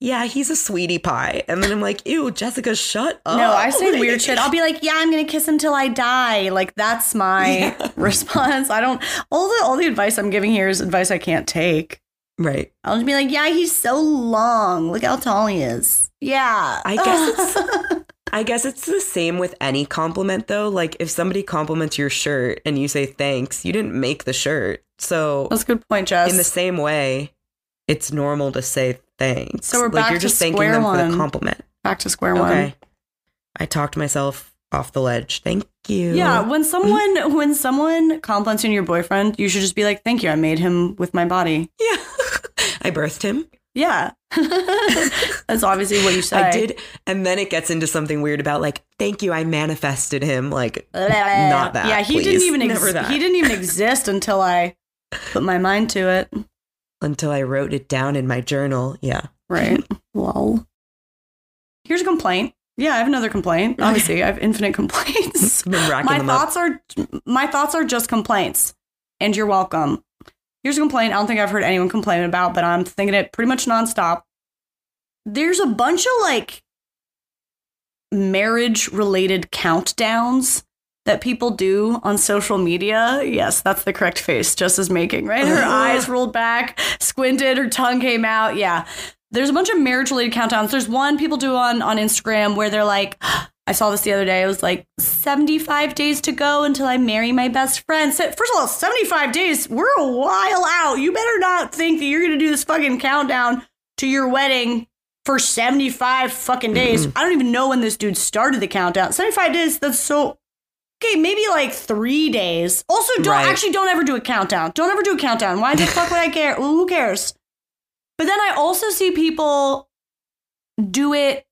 yeah, he's a sweetie pie. And then I'm like, ew, Jessica, shut up. No, I say weird shit. I'll be like, yeah, I'm gonna kiss him till I die. Like that's my Yeah. response. I don't all the all the advice I'm giving here is advice I can't take. Right. I'll just be like, yeah, he's so long. Look how tall he is. Yeah. I guess I guess it's the same with any compliment though. Like if somebody compliments your shirt and you say thanks, you didn't make the shirt. So That's a good point, Jess. in the same way, it's normal to say thanks. So we're like back you're to just thanking them for one. the compliment. Back to square one. Okay. I talked myself off the ledge. Thank you. Yeah, when someone when someone compliments you on your boyfriend, you should just be like, "Thank you, I made him with my body." Yeah. I birthed him. Yeah, that's obviously what you said. I did. And then it gets into something weird about like, thank you, I manifested him. Like, Not that, Yeah, he please. didn't even Never ex- that. he didn't even exist until I put my mind to it. until I wrote it down in my journal. Yeah. Right. Lol. Here's a complaint. Yeah, I have another complaint. Obviously, I have infinite complaints. Been my them up. thoughts are my thoughts are just complaints, and you're welcome. Here's a complaint I don't think I've heard anyone complain about, but I'm thinking it pretty much nonstop. There's a bunch of like marriage related countdowns that people do on social media. Yes, that's the correct face Jess is making, right? Her uh-huh. eyes rolled back, squinted, her tongue came out. Yeah. There's a bunch of marriage related countdowns. There's one people do on on Instagram where they're like, I saw this the other day. It was like 75 days to go until I marry my best friend. So, first of all, 75 days, we're a while out. You better not think that you're going to do this fucking countdown to your wedding for 75 fucking days. I don't even know when this dude started the countdown. 75 days, that's so. Okay, maybe like three days. Also, don't Right. actually don't ever do a countdown. Don't ever do a countdown. Why the fuck would I care? Well, who cares? But then I also see people do it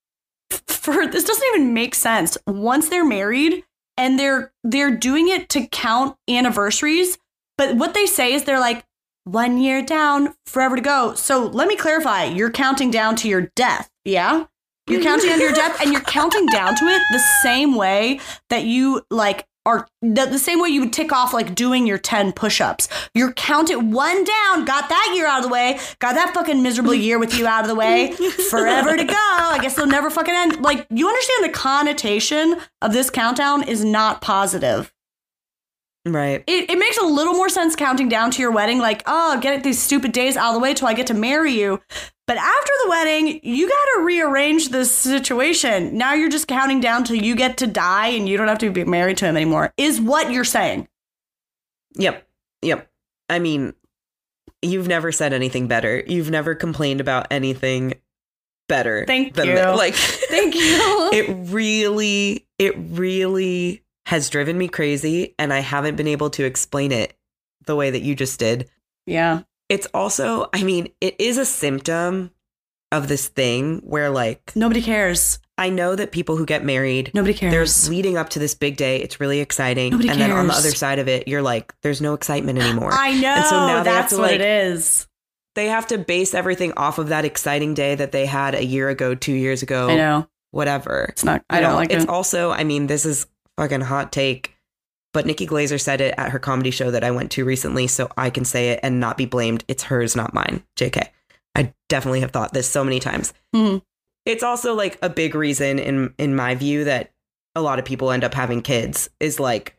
for this doesn't even make sense. Once they're married and they're they're doing it to count anniversaries, but what they say is they're like one year down, forever to go. So let me clarify, you're counting down to your death, yeah? You're mm-hmm. counting down to your death and you're counting down to it the same way that you like are the, the same way you would tick off like doing your 10 push-ups. You're counting one down, got that year out of the way, got that fucking miserable year with you out of the way, forever to go. I guess they'll never fucking end. Like, you understand the connotation of this countdown is not positive. Right. It, it makes a little more sense counting down to your wedding, like, oh, get these stupid days out of the way till I get to marry you. But after the wedding, you got to rearrange this situation. Now you're just counting down till you get to die and you don't have to be married to him anymore, is what you're saying. Yep. Yep. I mean, you've never said anything better. You've never complained about anything better. Thank than you. that. Like, Thank you. it really, it really has driven me crazy, and I haven't been able to explain it the way that you just did. yeah. It's also, I mean, it is a symptom of this thing where, like, Nobody cares. I know that people who get married, Nobody cares. there's leading up to this big day. It's really exciting. Nobody and then on the other side of it, you're like, there's no excitement anymore. I know. And so now that's to, what like, it is. they have to base everything off of that exciting day that they had a year ago, two years ago, I know. whatever. It's not, I You don't know, like it's it. also, I mean, this is fucking hot take, but Nikki Glazer said it at her comedy show that I went to recently, so I can say it and not be blamed. It's hers, not mine. JK. I definitely have thought this so many times. Mhm. It's also like a big reason in in my view that a lot of people end up having kids is like,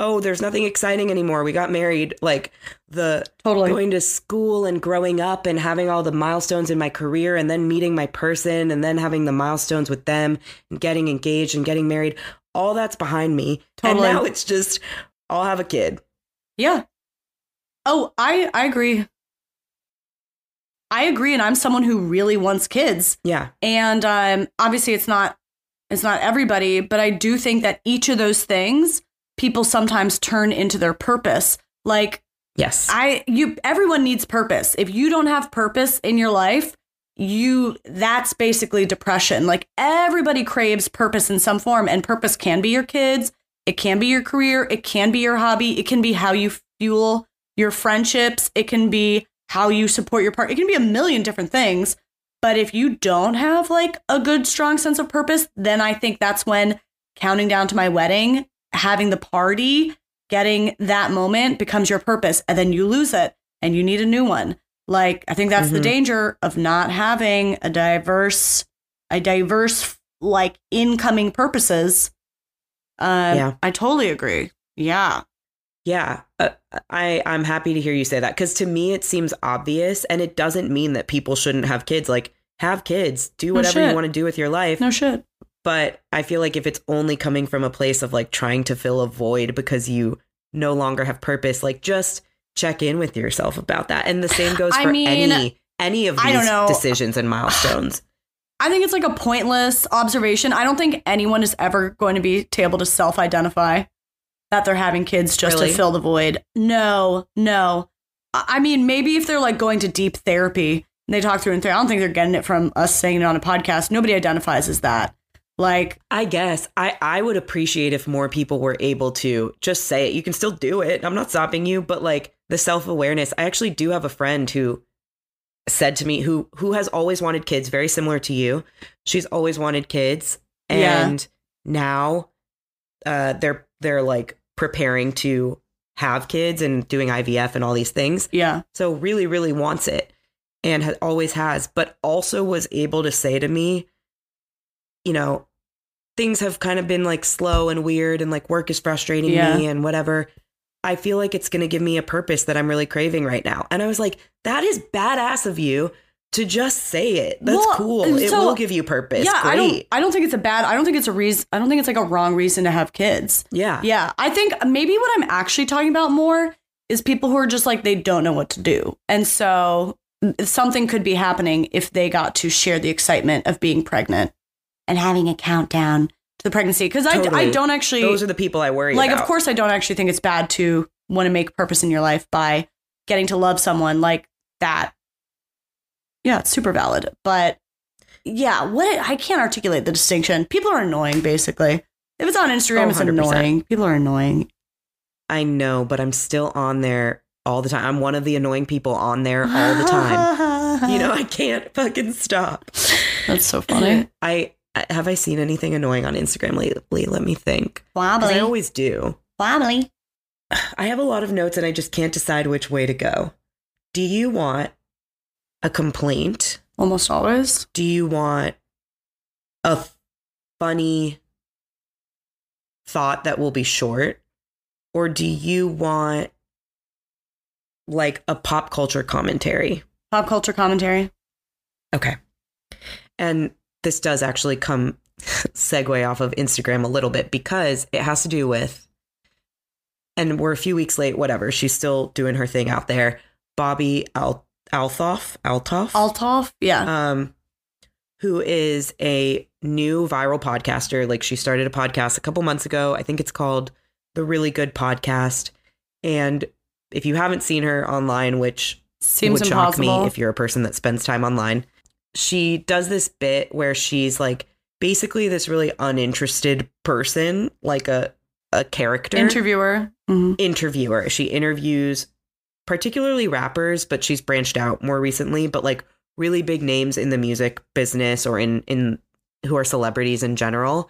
oh, there's nothing exciting anymore. We got married. Like the Totally. going to school and growing up and having all the milestones in my career and then meeting my person and then having the milestones with them and getting engaged and getting married all that's behind me Totally. and now it's just i'll have a kid Yeah. Oh, I I agree. I agree, and I'm someone who really wants kids. yeah And um, obviously, it's not it's not everybody, but I do think that each of those things people sometimes turn into their purpose. Like yes I you everyone needs purpose. If you don't have purpose in your life, you that's basically depression. Like everybody craves purpose in some form and purpose can be your kids, it can be your career, it can be your hobby, it can be how you fuel your friendships, it can be how you support your partner. It can be a million different things. But if you don't have like a good strong sense of purpose, then I think that's when counting down to my wedding, having the party, getting that moment becomes your purpose and then you lose it and you need a new one. Like, I think that's the Mhm. danger of not having a diverse, a diverse like incoming purposes. Um, Yeah. I totally agree. Yeah, Yeah, uh, I I'm happy to hear you say that because to me it seems obvious, and it doesn't mean that people shouldn't have kids. Like, have kids, do whatever shit. you want to do with your life. no shit. But I feel like if it's only coming from a place of like trying to fill a void because you no longer have purpose, like just check in with yourself about that. And the same goes I for mean, any any of I these decisions and milestones. I think it's like a pointless observation. I don't think anyone is ever going to be able to self identify that they're having kids just Really? to fill the void. No, no. I I mean, maybe if they're like going to deep therapy and they talk through and through, I don't think they're getting it from us saying it on a podcast. Nobody identifies as that. Like, I guess I, I would appreciate if more people were able to just say it. You can still do it. I'm not stopping you, but like the self awareness. I actually do have a friend who said to me who who has always wanted kids, very similar to you. She's always wanted kids, Yeah. and now uh, they're they're like preparing to have kids and doing IVF and all these things. yeah, So really, really wants it and always has, but also was able to say to me, you know, things have kind of been like slow and weird and like work is frustrating Yeah. me and whatever. I feel like it's going to give me a purpose that I'm really craving right now. And I was like, that is badass of you to just say it. That's Well, cool. It will give you purpose. yeah. I don't. I don't think it's a bad. I don't think it's a reason. I don't think it's like a wrong reason to have kids. Yeah. Yeah, I think maybe what I'm actually talking about more is people who are just like they don't know what to do. And so mm, something could be happening if they got to share the excitement of being pregnant and having a countdown to the pregnancy cuz I, I don't actually Those are the people I worry like about. of course I don't actually think it's bad to want to make purpose in your life by getting to love someone like that. Yeah, it's super valid. But yeah, what I can't articulate the distinction. People are annoying basically. If it's on Instagram, Oh, it's 100%. annoying. People are annoying. I know, but I'm still on there all the time. I'm one of the annoying people on there all the time. you know, I can't fucking stop. That's so funny. I- have I seen anything annoying on Instagram lately? Let me think. Wobbly. I always do. Wobbly. I have a lot of notes and I just can't decide which way to go. Do you want a complaint? Almost always. Do you want a funny thought that will be short? Or do you want like a pop culture commentary? Pop culture commentary. Okay. And this does actually come segue off of Instagram a little bit because it has to do with, and we're a few weeks late, whatever. She's still doing her thing out there. Bobbi Al- Althoff, Althoff, Althoff. Yeah. um, who is a new viral podcaster. Like she started a podcast a couple months ago. I think it's called The Really Good Podcast. And if you haven't seen her online, which Seems would shock impossible. me if you're a person that spends time online. She does this bit where she's like basically this really uninterested person, like a a character Interviewer. Mhm. interviewer. She interviews particularly rappers, but she's branched out more recently, but like really big names in the music business or in in who are celebrities in general.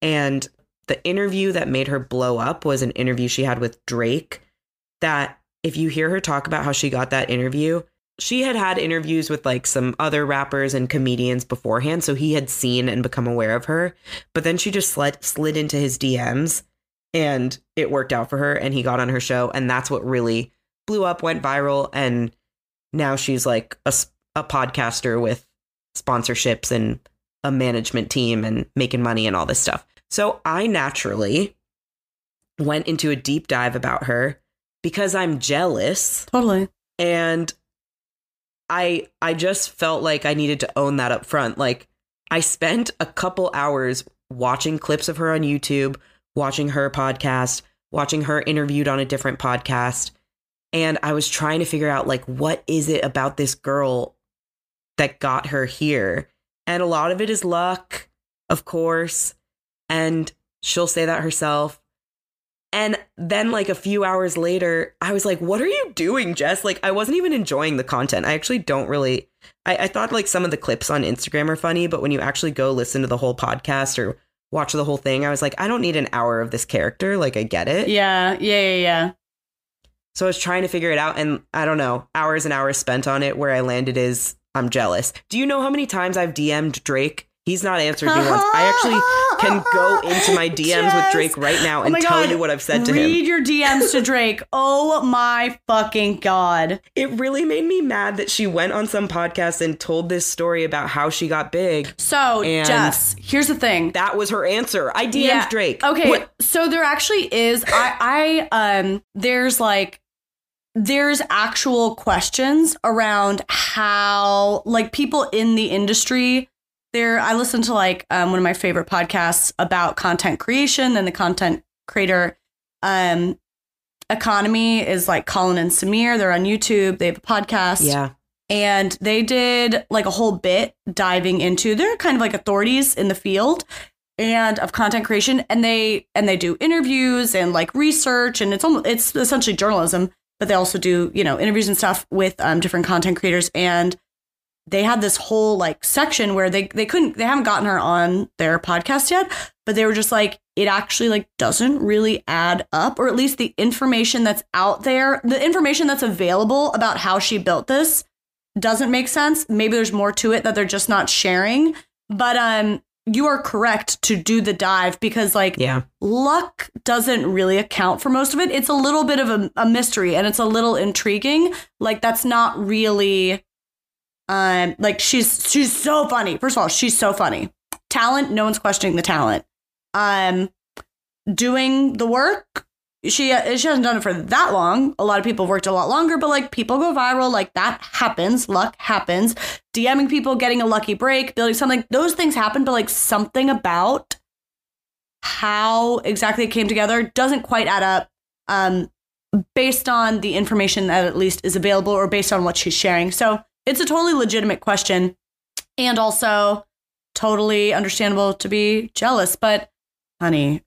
And the interview that made her blow up was an interview she had with Drake that if you hear her talk about how she got that interview, she had had interviews with like some other rappers and comedians beforehand, so he had seen and become aware of her. But then she just slid slid into his DMs and it worked out for her and he got on her show and that's what really blew up, went viral and now she's like a, a podcaster with sponsorships and a management team and making money and all this stuff. So I naturally went into a deep dive about her because I'm jealous Totally. and I I just felt like I needed to own that up front. Like I spent a couple hours watching clips of her on YouTube, watching her podcast, watching her interviewed on a different podcast, and I was trying to figure out like what is it about this girl that got her here? And a lot of it is luck, of course, and she'll say that herself. And then, like a few hours later, I was like, What are you doing, Jess? Like, I wasn't even enjoying the content. I actually don't really. I, I thought like some of the clips on Instagram are funny, but when you actually go listen to the whole podcast or watch the whole thing, I was like, I don't need an hour of this character. Like, I get it. Yeah. Yeah. Yeah. Yeah. So I was trying to figure it out, and I don't know, hours and hours spent on it. Where I landed is I'm jealous. Do you know how many times I've DM'd Drake? He's not answered me once. I actually can go into my DMs Yes. with Drake right now Oh and my tell you what I've said to Read him. Read your DMs to Drake. Oh my fucking god. It really made me mad that she went on some podcast and told this story about how she got big. So, And- Jess, here's the thing. That was her answer. I DM'd Yeah. Drake. Okay, What- so there actually is I I um there's like there's actual questions around how like people in the industry there I listen to like um, one of my favorite podcasts about content creation and the content creator um economy is like Colin and Samir. They're on YouTube. They have a podcast. Yeah. and they did like a whole bit diving into they're kind of like authorities in the field and of content creation. And they and they do interviews and like research. And it's almost it's essentially journalism but they also do you know interviews and stuff with um, different content creators. And they had this whole like section where they they couldn't they haven't gotten her on their podcast yet but they were just like it actually like doesn't really add up or at least the information that's out there the information that's available about how she built this doesn't make sense maybe there's more to it that they're just not sharing but um you are correct to do the dive because like Yeah. luck doesn't really account for most of it. It's a little bit of a, a mystery and it's a little intriguing. Like that's not really um like she's she's so funny. First of all, she's so funny. Talent, no one's questioning the talent. Um doing the work, she uh, she hasn't done it for that long. A lot of people worked a lot longer, but like people go viral, like that happens. Luck happens. DMing people, getting a lucky break, building something, those things happen, but like something about how exactly it came together doesn't quite add up um, based on the information that at least is available or based on what she's sharing. So it's a totally legitimate question and also totally understandable to be jealous. But honey,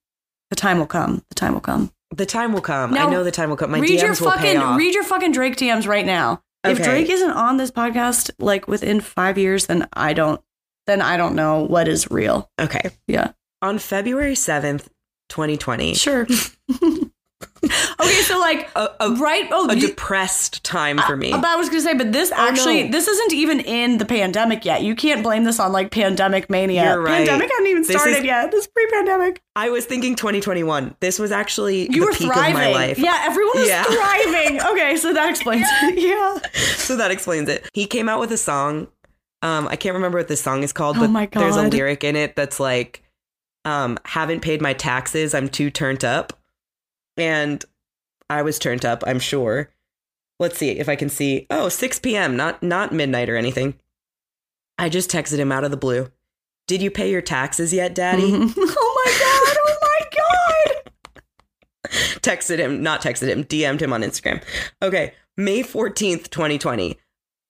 the time will come. The time will come. The time will come. Now, I know the time will come. My read DMs your will pay fucking off. read your fucking Drake DMs right now. If Drake isn't on this podcast like within five years, then I don't then I don't know what is real. okay. Yeah. On February 7th, 2020, Sure. okay, so like a, a, right oh a you- depressed time for me. But I was gonna say, but this actually, no. this isn't even in the pandemic yet. You can't blame this on like pandemic mania. You're right. Pandemic hadn't even This started is- yet. This is pre-pandemic. I was thinking 2021. This was actually You the were peak thriving. of my life. Yeah, everyone was Yeah. thriving. Okay, so that explains it. Yeah. so that explains it. He came out with a song. Um, I can't remember what this song is called, Oh but there's a lyric in it that's like, um, haven't paid my taxes, I'm too turned up. And I was turned up, I'm sure. Let's see if I can see. Oh, 6 p.m., not not midnight or anything. I just texted him out of the blue. Did you pay your taxes yet, Daddy? Mhm. Oh my god! Oh my god! texted him, not texted him, DM'd him on Instagram. Okay, May 14th, 2020.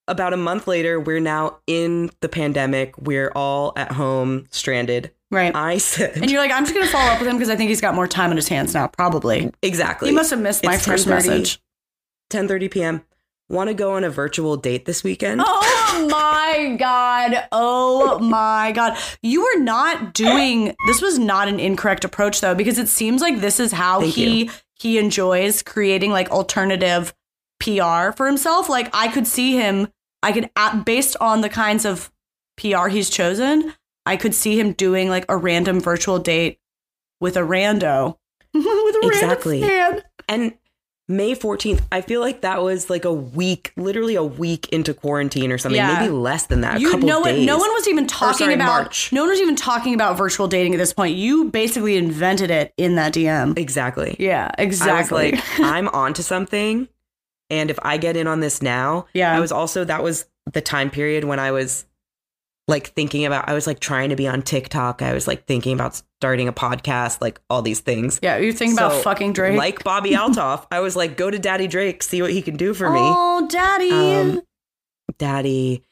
About a month later, we're now in the pandemic. We're all at home, stranded. Right. I said, And you're like, I'm just gonna follow up with him because I think he's got more time on his hands now. Probably. exactly. He must have missed my first 10:30. message. 10:30 p.m. Want to go on a virtual date this weekend? Oh my god. Oh my god. You were not doing this was not an incorrect approach though because it seems like this is how Thank he he enjoys creating like alternative PR for himself. Like I could see him I could at, based on the kinds of PR he's chosen, I could see him doing like a random virtual date with a rando. with a Exactly. random fan. And May 14th, I feel like that was like a week, literally a week into quarantine or something, Yeah. maybe less than that. A You couple no one, days. no one was even talking sorry, about. March. No one was even talking about virtual dating at this point. You basically invented it in that DM. Exactly. Yeah, exactly. I was like, I'm onto something. And if I get in on this now, Yeah. I was also, that was the time period when I was like thinking about, I was like trying to be on TikTok. I was like thinking about starting a podcast, like all these things. yeah, you think about So, fucking Drake. Like Bobbi Althoff, I was like, go to Daddy Drake, see what he can do for me. Oh, daddy. Um, Daddy.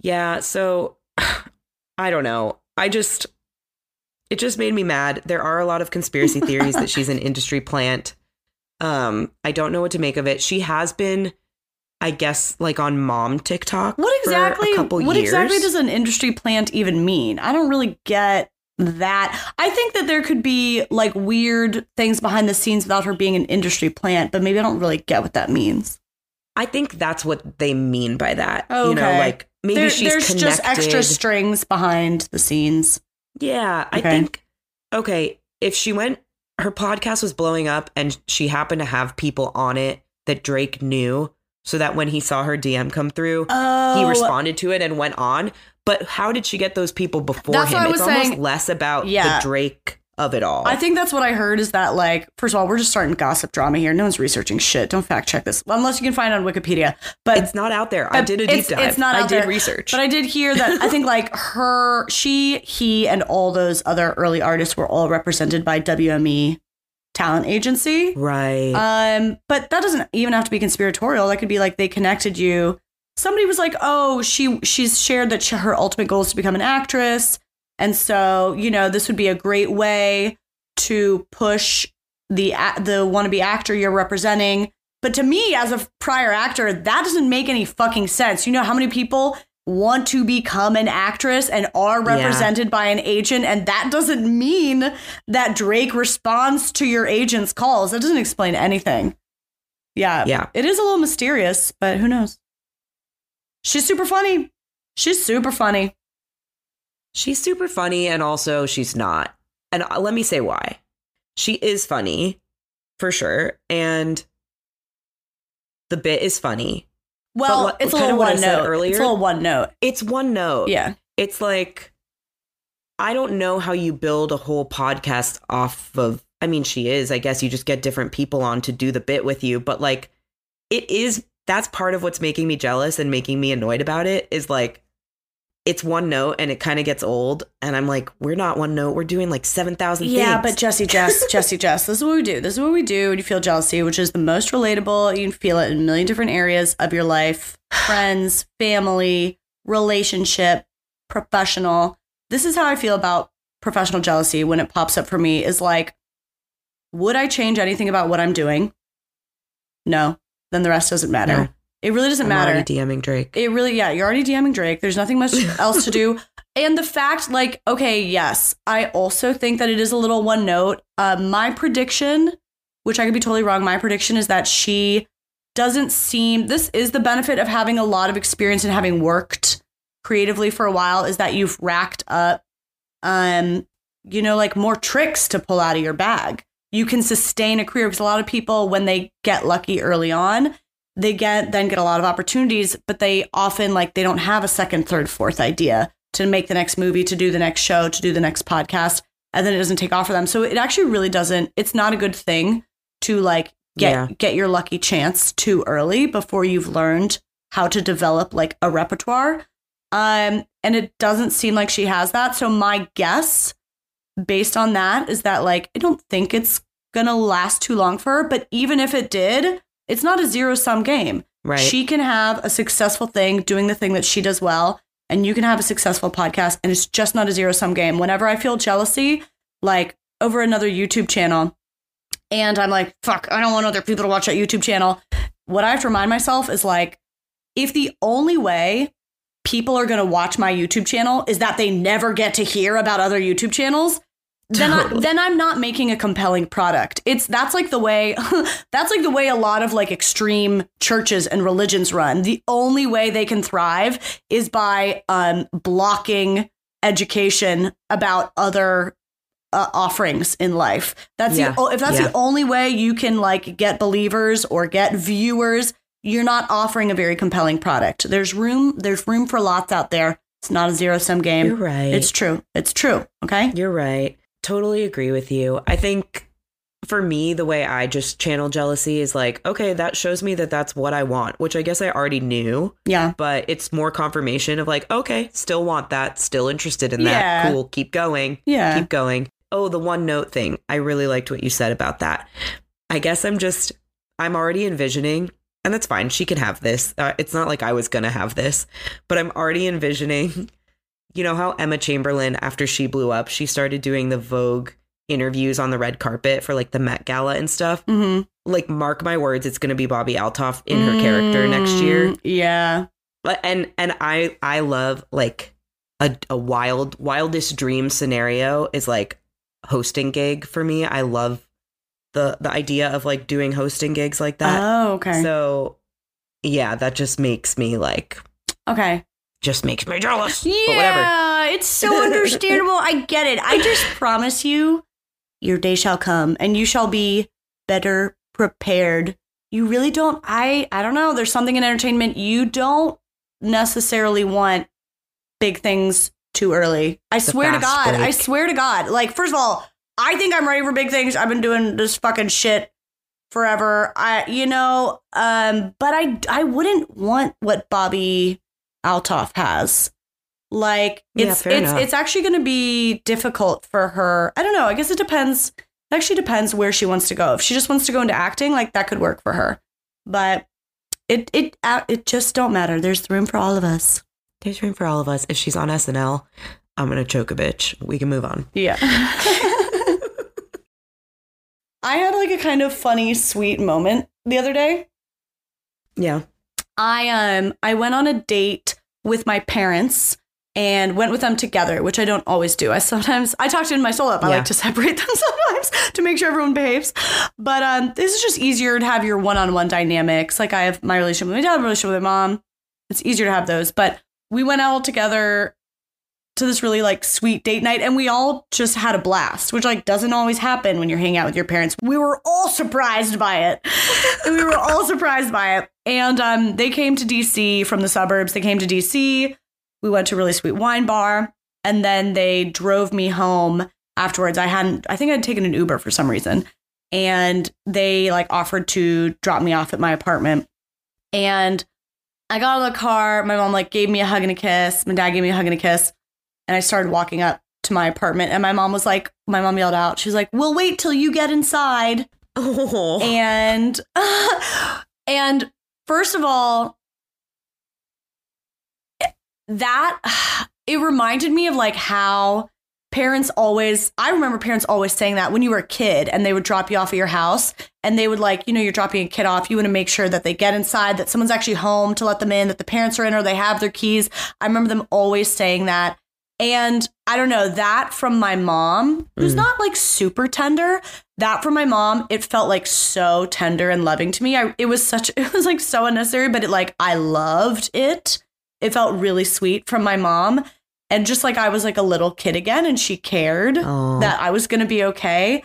Yeah, so I don't know. I just it just made me mad. There are a lot of conspiracy theories that she's an industry plant. Um, I don't know what to make of it. She has been, I guess, like on mom TikTok. what exactly? For a couple what years. exactly does an industry plant even mean? I don't really get. that. I think that there could be like weird things behind the scenes without her being an industry plant, but maybe I don't really get what that means. I think that's what they mean by that. Oh, You know, okay. like maybe There- she's there's connected. just extra strings behind the scenes. Yeah, I think okay, if she went her podcast was blowing up and she happened to have people on it that Drake knew so that when he saw her DM come through, Oh, he responded to it and went on. But how did she get those people before That's him? what I it's was almost saying. less about Yeah. the Drake of it all. I think that's what I heard is that like first of all we're just starting gossip drama here. No one's researching shit. Don't fact check this unless you can find it on Wikipedia. But it's not out there. I did a deep it's- dive. it's not I out did there. research. But I did hear that I think like her, she, he, and all those other early artists were all represented by WME talent agency. right. Um, but that doesn't even have to be conspiratorial. That could be like they connected you. Somebody was like, "Oh, she she's shared that she, her ultimate goal is to become an actress, and so you know this would be a great way to push the the wannabe actor you're representing." But to me, as a prior actor, that doesn't make any fucking sense. You know how many people want to become an actress and are Yeah. represented by an agent, and that doesn't mean that Drake responds to your agent's calls. That doesn't explain anything. Yeah. Yeah. It is a little mysterious, but who knows? She's super funny. She's super funny. She's super funny and also she's not. And uh, let me say why. She is funny for sure. And the bit is funny. Well, what- it's a little one note. earlier. It's a little one note. It's one note. Yeah. It's like, I don't know how you build a whole podcast off of. I mean, she is. I guess you just get different people on to do the bit with you. But like, it is. That's part of what's making me jealous and making me annoyed about it is like, it's one note and it kind of gets old. And I'm like, we're not one note. We're doing like 7,000 Yeah, things. but Jesse Jess, Jesse Jess, this is what we do. This is what we do when you feel jealousy, which is the most relatable. You can feel it in a million different areas of your life friends, family, relationship, professional. This is how I feel about professional jealousy when it pops up for me is like, would I change anything about what I'm doing? No. Then the rest doesn't matter. No. It really doesn't I'm matter. already DMing Drake. It really, yeah, you're already DMing Drake. There's nothing much else to do. And the fact, like, okay, yes, I also think that it is a little one note. Uh, my prediction, which I could be totally wrong, my prediction is that she doesn't seem, this is the benefit of having a lot of experience and having worked creatively for a while, is that you've racked up, um, you know, like more tricks to pull out of your bag. You can sustain a career because a lot of people, when they get lucky early on, they get then get a lot of opportunities, but they often like they don't have a second, third, fourth idea to make the next movie, to do the next show, to do the next podcast, and then it doesn't take off for them. So it actually really doesn't. It's not a good thing to like get Yeah. get your lucky chance too early before you've learned how to develop like a repertoire. Um, and it doesn't seem like she has that. So my guess, based on that, is that like I don't think it's gonna last too long for her. But even if it did, it's not a zero sum game. Right. She can have a successful thing doing the thing that she does well, and you can have a successful podcast, and it's just not a zero sum game. Whenever I feel jealousy, like over another YouTube channel, and I'm like, fuck, I don't want other people to watch that YouTube channel. What I have to remind myself is like, if the only way people are going to watch my YouTube channel is that they never get to hear about other YouTube channels, then I, then I'm not making a compelling product. It's that's like the way that's like the way a lot of like extreme churches and religions run. The only way they can thrive is by um blocking education about other uh, offerings in life. That's Yeah. the if that's Yeah. the only way you can like get believers or get viewers, you're not offering a very compelling product. There's room there's room for lots out there. It's not a zero sum game. You're right. It's true. It's true. Okay. You're right. Totally agree with you. I think for me, the way I just channel jealousy is like, okay, that shows me that that's what I want, which I guess I already knew, Yeah. but it's more confirmation of like, okay, still want that, still interested in that. Yeah. Cool, keep going, Yeah. keep going. Oh, the one note thing. I really liked what you said about that. I guess I'm just, I'm already envisioning, and that's fine. She can have this. Uh, it's not like I was going to have this, but I'm already envisioning you know how Emma Chamberlain, after she blew up, she started doing the Vogue interviews on the red carpet for like the Met Gala and stuff. Mm-hmm. Like, mark my words, it's going to be Bobbi Althoff in her character next year. Mm, Yeah. But- And and I I love like a, a wild wildest dream scenario is like hosting gig for me. I love the the idea of like doing hosting gigs like that. oh, okay. So yeah, that just makes me like okay. Just makes me jealous. Yeah, But whatever. it's so understandable. I get it. I just promise you, your day shall come and you shall be better prepared. You really don't. I I don't know. There's something in entertainment you don't necessarily want big things too early. I The swear to God. I swear to God. Like first of all, I think I'm ready for big things. I've been doing this fucking shit forever. I you know, um but I I wouldn't want what Bobbi Althoff has. Like it's fair it's enough. it's actually going to be difficult for her. I don't know. I guess it depends. It actually depends where she wants to go. If she just wants to go into acting, like that could work for her. But it it uh, it just don't matter. There's room for all of us. There's room for all of us. If she's on SNL, I'm gonna choke a bitch. We can move on. Yeah. I had like a kind of funny, sweet moment the other day. Yeah. I um I went on a date with my parents and went with them together, which I don't always do. I sometimes I talked in my soul up. I Yeah. like to separate them sometimes to make sure everyone behaves. But um this is just easier to have your one-on-one dynamics. Like I have my relationship with my dad, my relationship with my mom. It's easier to have those. But we went out together to this really like sweet date night and we all just had a blast which like doesn't always happen when you're hanging out with your parents. We were all surprised by it. We were all surprised by it. And um they came to dc from the suburbs. They came to dc we went to a really sweet wine bar and then they drove me home afterwards. I hadn't i think i'd taken an uber for some reason and they like offered to drop me off at my apartment. And i got out of the car. My mom like gave me a hug and a kiss. My dad gave me a hug and a kiss and I started walking up to my apartment and my mom was like my mom yelled out she's like we'll wait till you get inside Oh. and and first of all that it reminded me of like how parents always I remember parents always saying that when you were a kid and they would drop you off at your house and they would like, you know, you're dropping a kid off, you want to make sure that they get inside, that someone's actually home to let them in, that the parents are in or they have their keys. I remember them always saying that. And I don't know, that from my mom, who's Mm. not like super tender, that from my mom, it felt like so tender and loving to me. I, it was such, it was like so unnecessary, but it like, I loved it. It felt really sweet from my mom. And just like I was like a little kid again and she cared Aw. that I was going to be okay.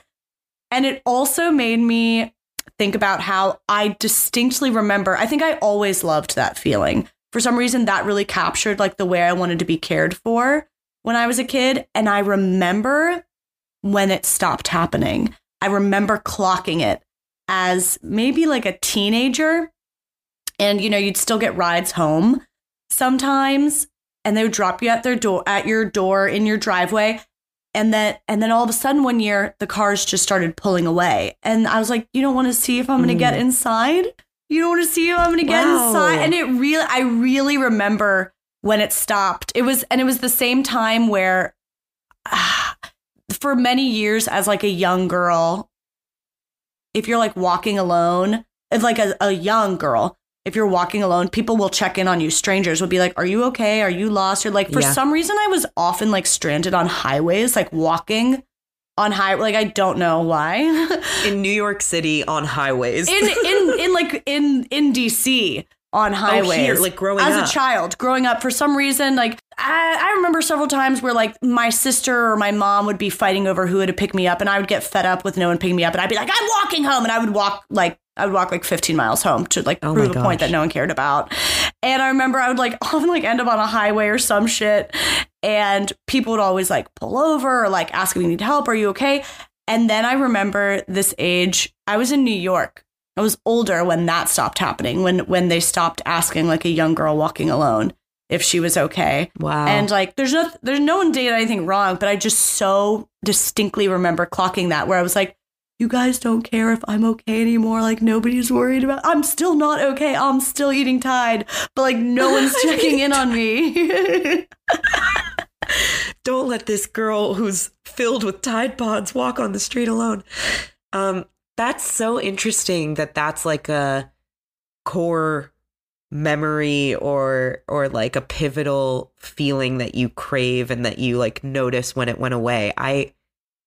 And it also made me think about how I distinctly remember, I think I always loved that feeling. For some reason, that really captured like the way I wanted to be cared for when I was a kid. And I remember when it stopped happening. I remember clocking it as maybe like a teenager. And, you know, you'd still get rides home sometimes and they would drop you at their door at your door in your driveway and then and then all of a sudden one year the cars just started pulling away and i was like you don't want to see if i'm going to get Mm. inside you don't want to see if i'm going to get Wow. inside and it really i really remember when it stopped. It was and it was the same time where ah, for many years as like a young girl if you're like walking alone if like a, a young girl if you're walking alone people will check in on you. Strangers will be like are you okay? Are you lost? Or like for Yeah. some reason i was often like stranded on highways like walking on high like i don't know why. In New York City on highways. in in in like in in dc on highways Oh, here, like growing as up. a child growing up for some reason like I, I remember several times where like my sister or my mom would be fighting over who would pick me up and i would get fed up with no one picking me up and i'd be like i'm walking home and i would walk like i would walk like 15 miles home to like Oh prove a point that no one cared about. And i remember i would like often like end up on a highway or some shit and people would always like pull over or like ask if you need help are you okay? And then i remember this age i was in new york I was older when that stopped happening, when when they stopped asking like a young girl walking alone if she was okay. wow. And like there's no there's no one did anything wrong, but I just so distinctly remember clocking that where I was like, you guys don't care if I'm okay anymore. Like nobody's worried about I'm still not okay. I'm still eating Tide, but like no one's checking in on me. don't let this girl who's filled with Tide Pods walk on the street alone. Um, that's so interesting that that's like a core memory or or like a pivotal feeling that you crave and that you like notice when it went away. I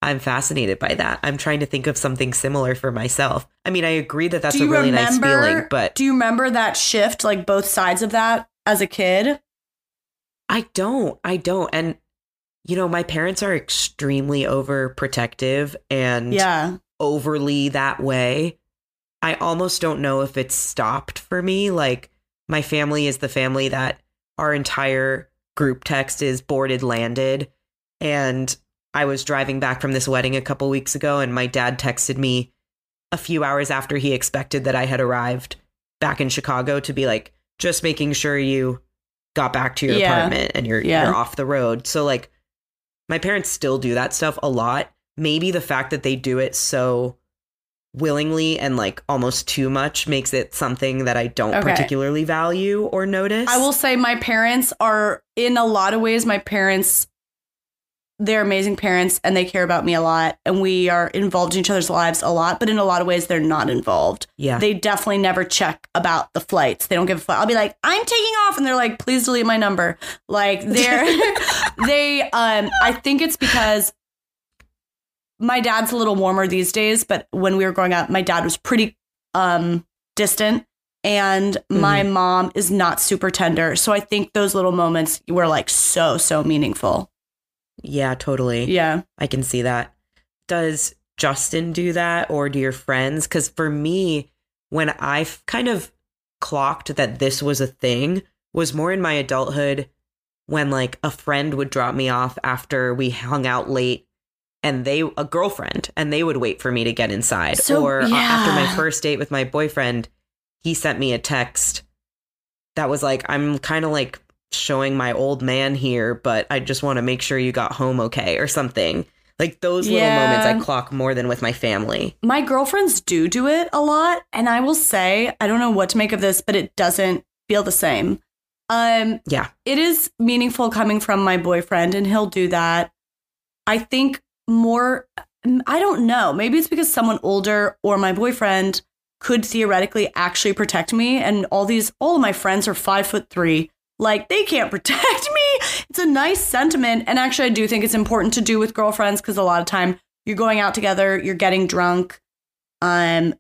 I'm fascinated by that. I'm trying to think of something similar for myself. I mean, I agree that that's a really nice feeling, but Do you remember that shift, like both sides of that as a kid? I don't. I don't. And you know, my parents are extremely overprotective and Yeah. Overly that way. I almost don't know if it's stopped for me. Like, my family is the family that our entire group text is boarded landed. And I was driving back from this wedding a couple weeks ago, and my dad texted me a few hours after he expected that I had arrived back in Chicago to be like, just making sure you got back to your Yeah. apartment and you're Yeah. you're off the road. So like my parents still do that stuff a lot. Maybe the fact that they do it so willingly and like almost too much makes it something that I don't Okay. particularly value or notice. I will say my parents are in a lot of ways my parents they're amazing parents and they care about me a lot and we are involved in each other's lives a lot but in a lot of ways they're not involved Yeah. they definitely never check about the flights they don't give a fuck i'll be like i'm taking off and they're like please delete my number like they're they um i think it's because my dad's a little warmer these days but when we were growing up my dad was pretty um distant and my mom is not super tender so i think those little moments were like so so meaningful yeah, totally. yeah I can see that. Does Justin do that or do your friends? Because for me, when I kind of clocked that this was a thing, was more in my adulthood when like a friend would drop me off after we hung out late and they, a girlfriend, and they would wait for me to get inside. So, or uh, after my first date with my boyfriend, he sent me a text that was like, I'm kind of like showing my old man here, but I just want to make sure you got home okay or something. Like those little Yeah. moments I clock more than with my family. my girlfriends do do it a lot and i will say i don't know what to make of this but it doesn't feel the same um Yeah. it is meaningful coming from my boyfriend and he'll do that i think more i don't know. Maybe it's because someone older or my boyfriend could theoretically actually protect me and all these all of my friends are five foot three. Like they can't protect me. It's a nice sentiment and actually i do think it's important to do with girlfriends because a lot of time you're going out together you're getting drunk. Um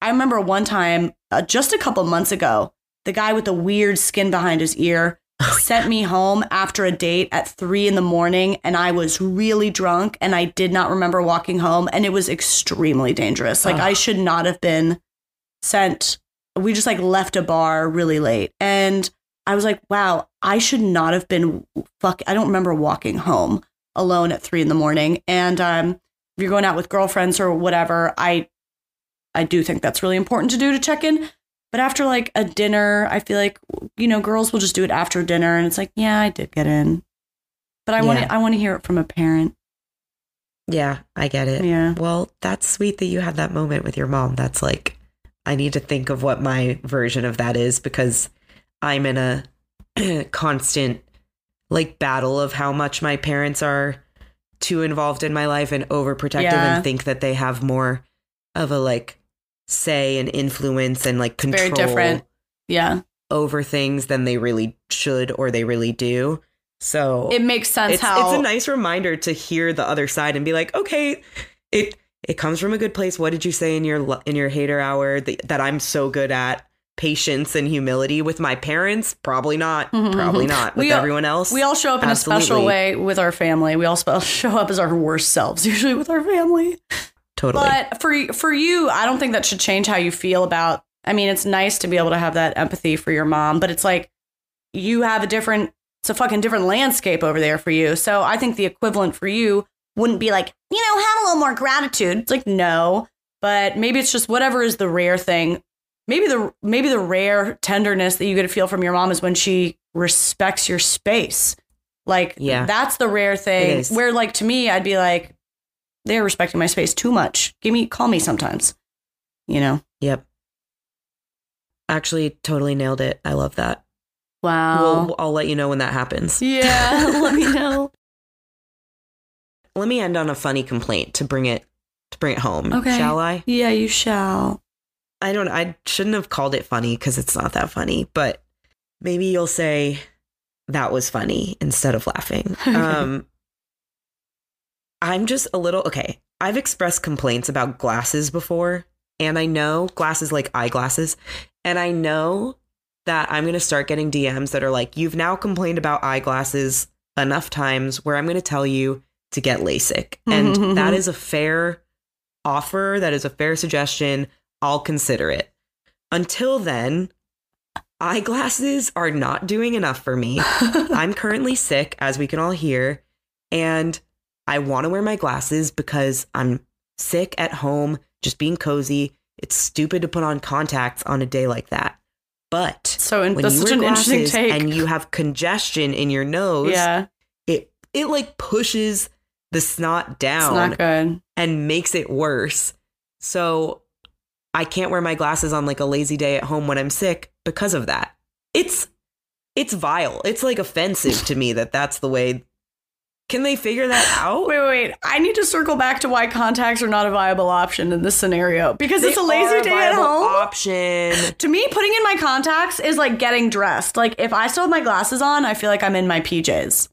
i remember one time uh, just a couple months ago the guy with the weird skin behind his ear sent me home after a date at three in the morning and I was really drunk and I did not remember walking home and it was extremely dangerous. Like Ugh. I should not have been sent. We just like left a bar really late and I was like, wow, I should not have been fuck. I don't remember walking home alone at three in the morning. And um, if you're going out with girlfriends or whatever, I I do think that's really important to do to check in. But after like a dinner, I feel like you know girls will just do it after dinner, and it's like, yeah, I did get in, but I want Yeah. to I want to hear it from a parent. Yeah, I get it. Yeah. Well, that's sweet that you had that moment with your mom. That's like, I need to think of what my version of that is because I'm in a constant like battle of how much my parents are too involved in my life and overprotective Yeah. and think that they have more of a like say and influence and like control Very different. Yeah, over things than they really should or they really do. So it makes sense it's, how it's a nice reminder to hear the other side and be like, okay, it it comes from a good place. What did you say in your in your hater hour that, that I'm so good at? Patience and humility with my parents? Probably not. Mhm, Probably mhm. not. We With all- everyone else, we all show up in a special way with our family. We all show up as our worst selves usually with our family. Totally. But for for you, I don't think that should change how you feel about. I mean, it's nice to be able to have that empathy for your mom, but it's like you have a different. It's a fucking different landscape over there for you. So I think the equivalent for you wouldn't be like you know have a little more gratitude. It's like no, but maybe it's just whatever is the rare thing. Maybe the maybe the rare tenderness that you get to feel from your mom is when she respects your space. Like Yeah. that's the rare thing. Where like to me, I'd be like, they're respecting my space too much. Give me, call me sometimes. You know? yep. Actually, totally nailed it. I love that. Wow. We'll, I'll let you know when that happens. yeah. let me know. Let me end on a funny complaint to bring it to bring it home. Okay. Shall I? Yeah, you shall. I don't I shouldn't have called it funny because it's not that funny, but maybe you'll say that was funny instead of laughing. Um, I'm just a little okay. I've expressed complaints about glasses before, and I know glasses like eyeglasses, and I know that I'm going to start getting DMs that are like, You've now complained about eyeglasses enough times where I'm going to tell you to get LASIK. And that is a fair offer, that is a fair suggestion. I'll consider it. Until then, eyeglasses are not doing enough for me. I'm currently sick, as we can all hear, and I want to wear my glasses because I'm sick at home, just being cozy. It's stupid to put on contacts on a day like that. But So in, when that's you such wear an interesting take. and you have congestion in your nose, yeah, it it like pushes the snot it's down not good. and makes it worse. So I can't wear my glasses on like a lazy day at home when I'm sick because of that. It's it's vile. It's like offensive to me that that's the way. Can they figure that out? Wait, wait, wait. I need to circle back to why contacts are not a viable option in this scenario because They it's a lazy are day at home. Option. to me, putting in my contacts is like getting dressed. Like if I still have my glasses on, I feel like I'm in my PJs.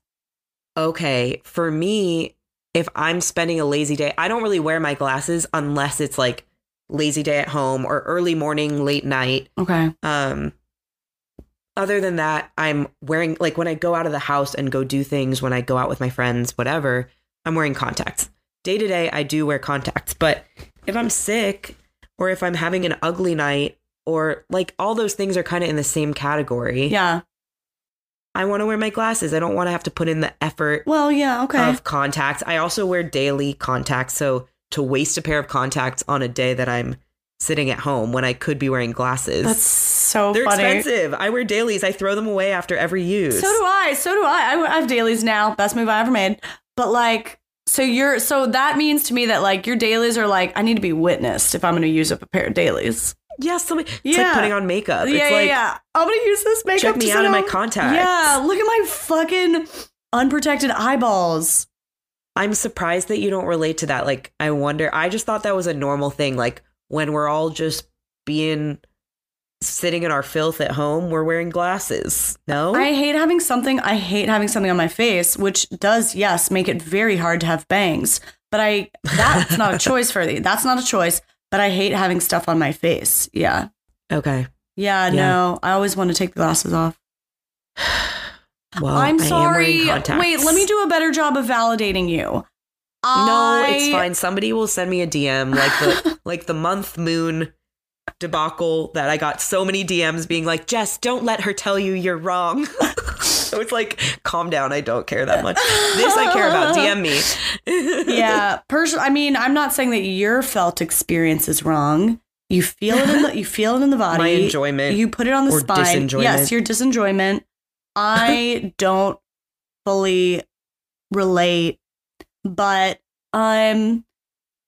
Okay, for me, if I'm spending a lazy day, I don't really wear my glasses unless it's like lazy day at home or early morning, late night. Okay. Um other than that, I'm wearing like when I go out of the house and go do things when I go out with my friends, whatever, I'm wearing contacts. Day to day I do wear contacts, but if I'm sick or if I'm having an ugly night or like all those things are kind of in the same category. Yeah. I want to wear my glasses. I don't want to have to put in the effort Well, yeah. Okay. of contacts. I also wear daily contacts. So to waste a pair of contacts on a day that I'm sitting at home when I could be wearing glasses. That's so they're funny. expensive. I wear dailies. I throw them away after every use. So do I. So do I. I have dailies now. Best move I ever made. But like, so you're so that means to me that like your dailies are like I need to be witnessed if I'm going to use up a pair of dailies. yeah, somebody, it's Yeah. like putting on makeup. yeah, it's yeah, like yeah. I'm going to use this makeup. check me to out in my contacts. Yeah, look at my fucking unprotected eyeballs. I'm surprised that you don't relate to that. Like, I wonder. I just thought that was a normal thing. Like when we're all just being sitting in our filth at home, we're wearing glasses. No, I hate having something. I hate having something on my face, which does yes make it very hard to have bangs. But I that's not a choice for me. That's not a choice. But I hate having stuff on my face. Yeah. okay. Yeah, Yeah. no. I always want to take the glasses off. Well, I'm sorry. Wait, let me do a better job of validating you. No, I- it's fine. Somebody will send me a DM like the like the month moon debacle that I got so many DMs being like, Jess, don't let her tell you you're wrong. so it's like, calm down. I don't care that much. This I care about. DM me. yeah, person. I mean, I'm not saying that your felt experience is wrong. You feel it in the you feel it in the body. My enjoyment. You put it on the or spine. Yes, your disenjoyment. I don't fully relate, but um,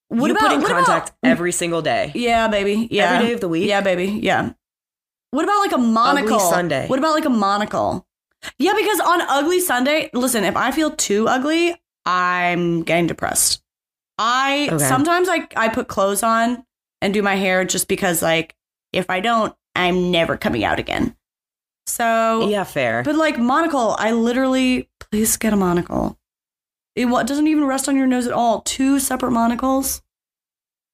what you about put in contact about- every single day. Yeah, baby. Yeah, Every day of the week. Yeah, baby. Yeah. What about like a monocle? Sunday. What about like a monocle? Yeah, because on Ugly Sunday, listen, if I feel too ugly, I'm getting depressed. I Okay. sometimes I I put clothes on and do my hair just because like if I don't, I'm never coming out again. So Yeah, fair. but like monocle, I literally please get a monocle. It doesn't even rest on your nose at all. Two separate monocles.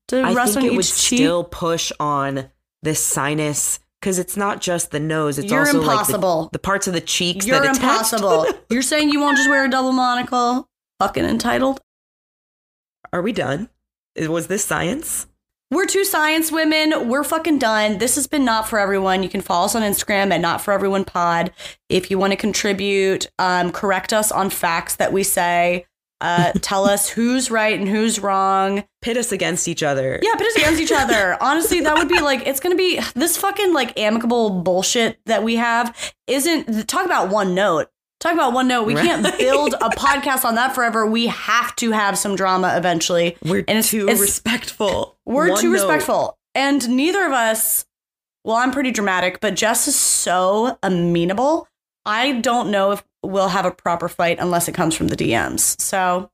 To I rest think on it each would cheek. still push on the sinus because it's not just the nose. It's You're also impossible. like the, the parts of the cheeks You're impossible. You're saying you won't just wear a double monocle? Fucking entitled. Are we done? Was this science? We're two science women. We're fucking done. This has been not for everyone. You can follow us on Instagram at not for everyone pod. If you want to contribute, um, correct us on facts that we say. Uh, tell us who's right and who's wrong. Pit us against each other. Yeah, pit us against each other. Honestly, that would be like it's gonna be this fucking like amicable bullshit that we have isn't talk about one note. Talk about one note. We can't build a podcast on that forever. We have to have some drama eventually. We're And it's- too it's- respectful. We're One too note. respectful. And neither of us, well, I'm pretty dramatic, but Jess is so amenable. I don't know if we'll have a proper fight unless it comes from the DMs. So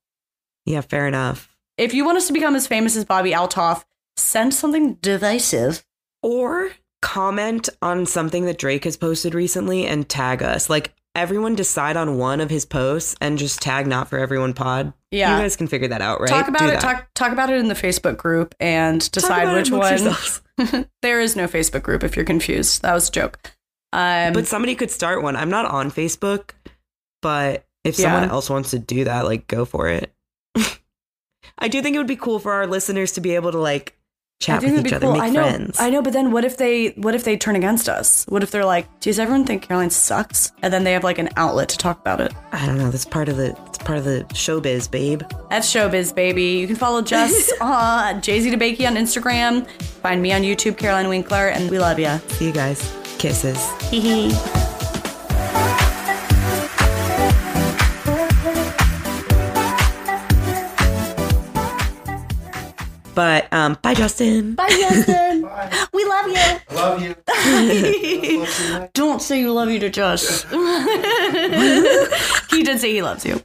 Yeah, fair enough. if you want us to become as famous as Bobbi Althoff, send something divisive. Or comment on something that Drake has posted recently and tag us. Like everyone decide on one of his posts and just tag not for everyone pod. Yeah. You guys can figure that out, right? Talk about Do it. that. Talk talk about it in the Facebook group and decide which one. there is no Facebook group if you're confused. That was a joke. Um, But somebody could start one. I'm not on Facebook, but if Yeah. someone else wants to do that, like go for it. I do think it would be cool for our listeners to be able to like chat with each other, cool. make I know, friends. I know, but then what if they what if they turn against us? What if they're like, "Does everyone think Caroline sucks?" And then they have like an outlet to talk about it. I don't know. That's part of the it's part of the showbiz, babe. That's showbiz, baby. You can follow Jess on uh, Jay Z DeBakey on Instagram. Find me on YouTube, Caroline Winkler, and we love you. See you guys. Kisses. Hee hee. But um, bye, Justin. Bye, Justin. bye. We love you. Love you. Don't say you love you to Josh. he did say he loves you.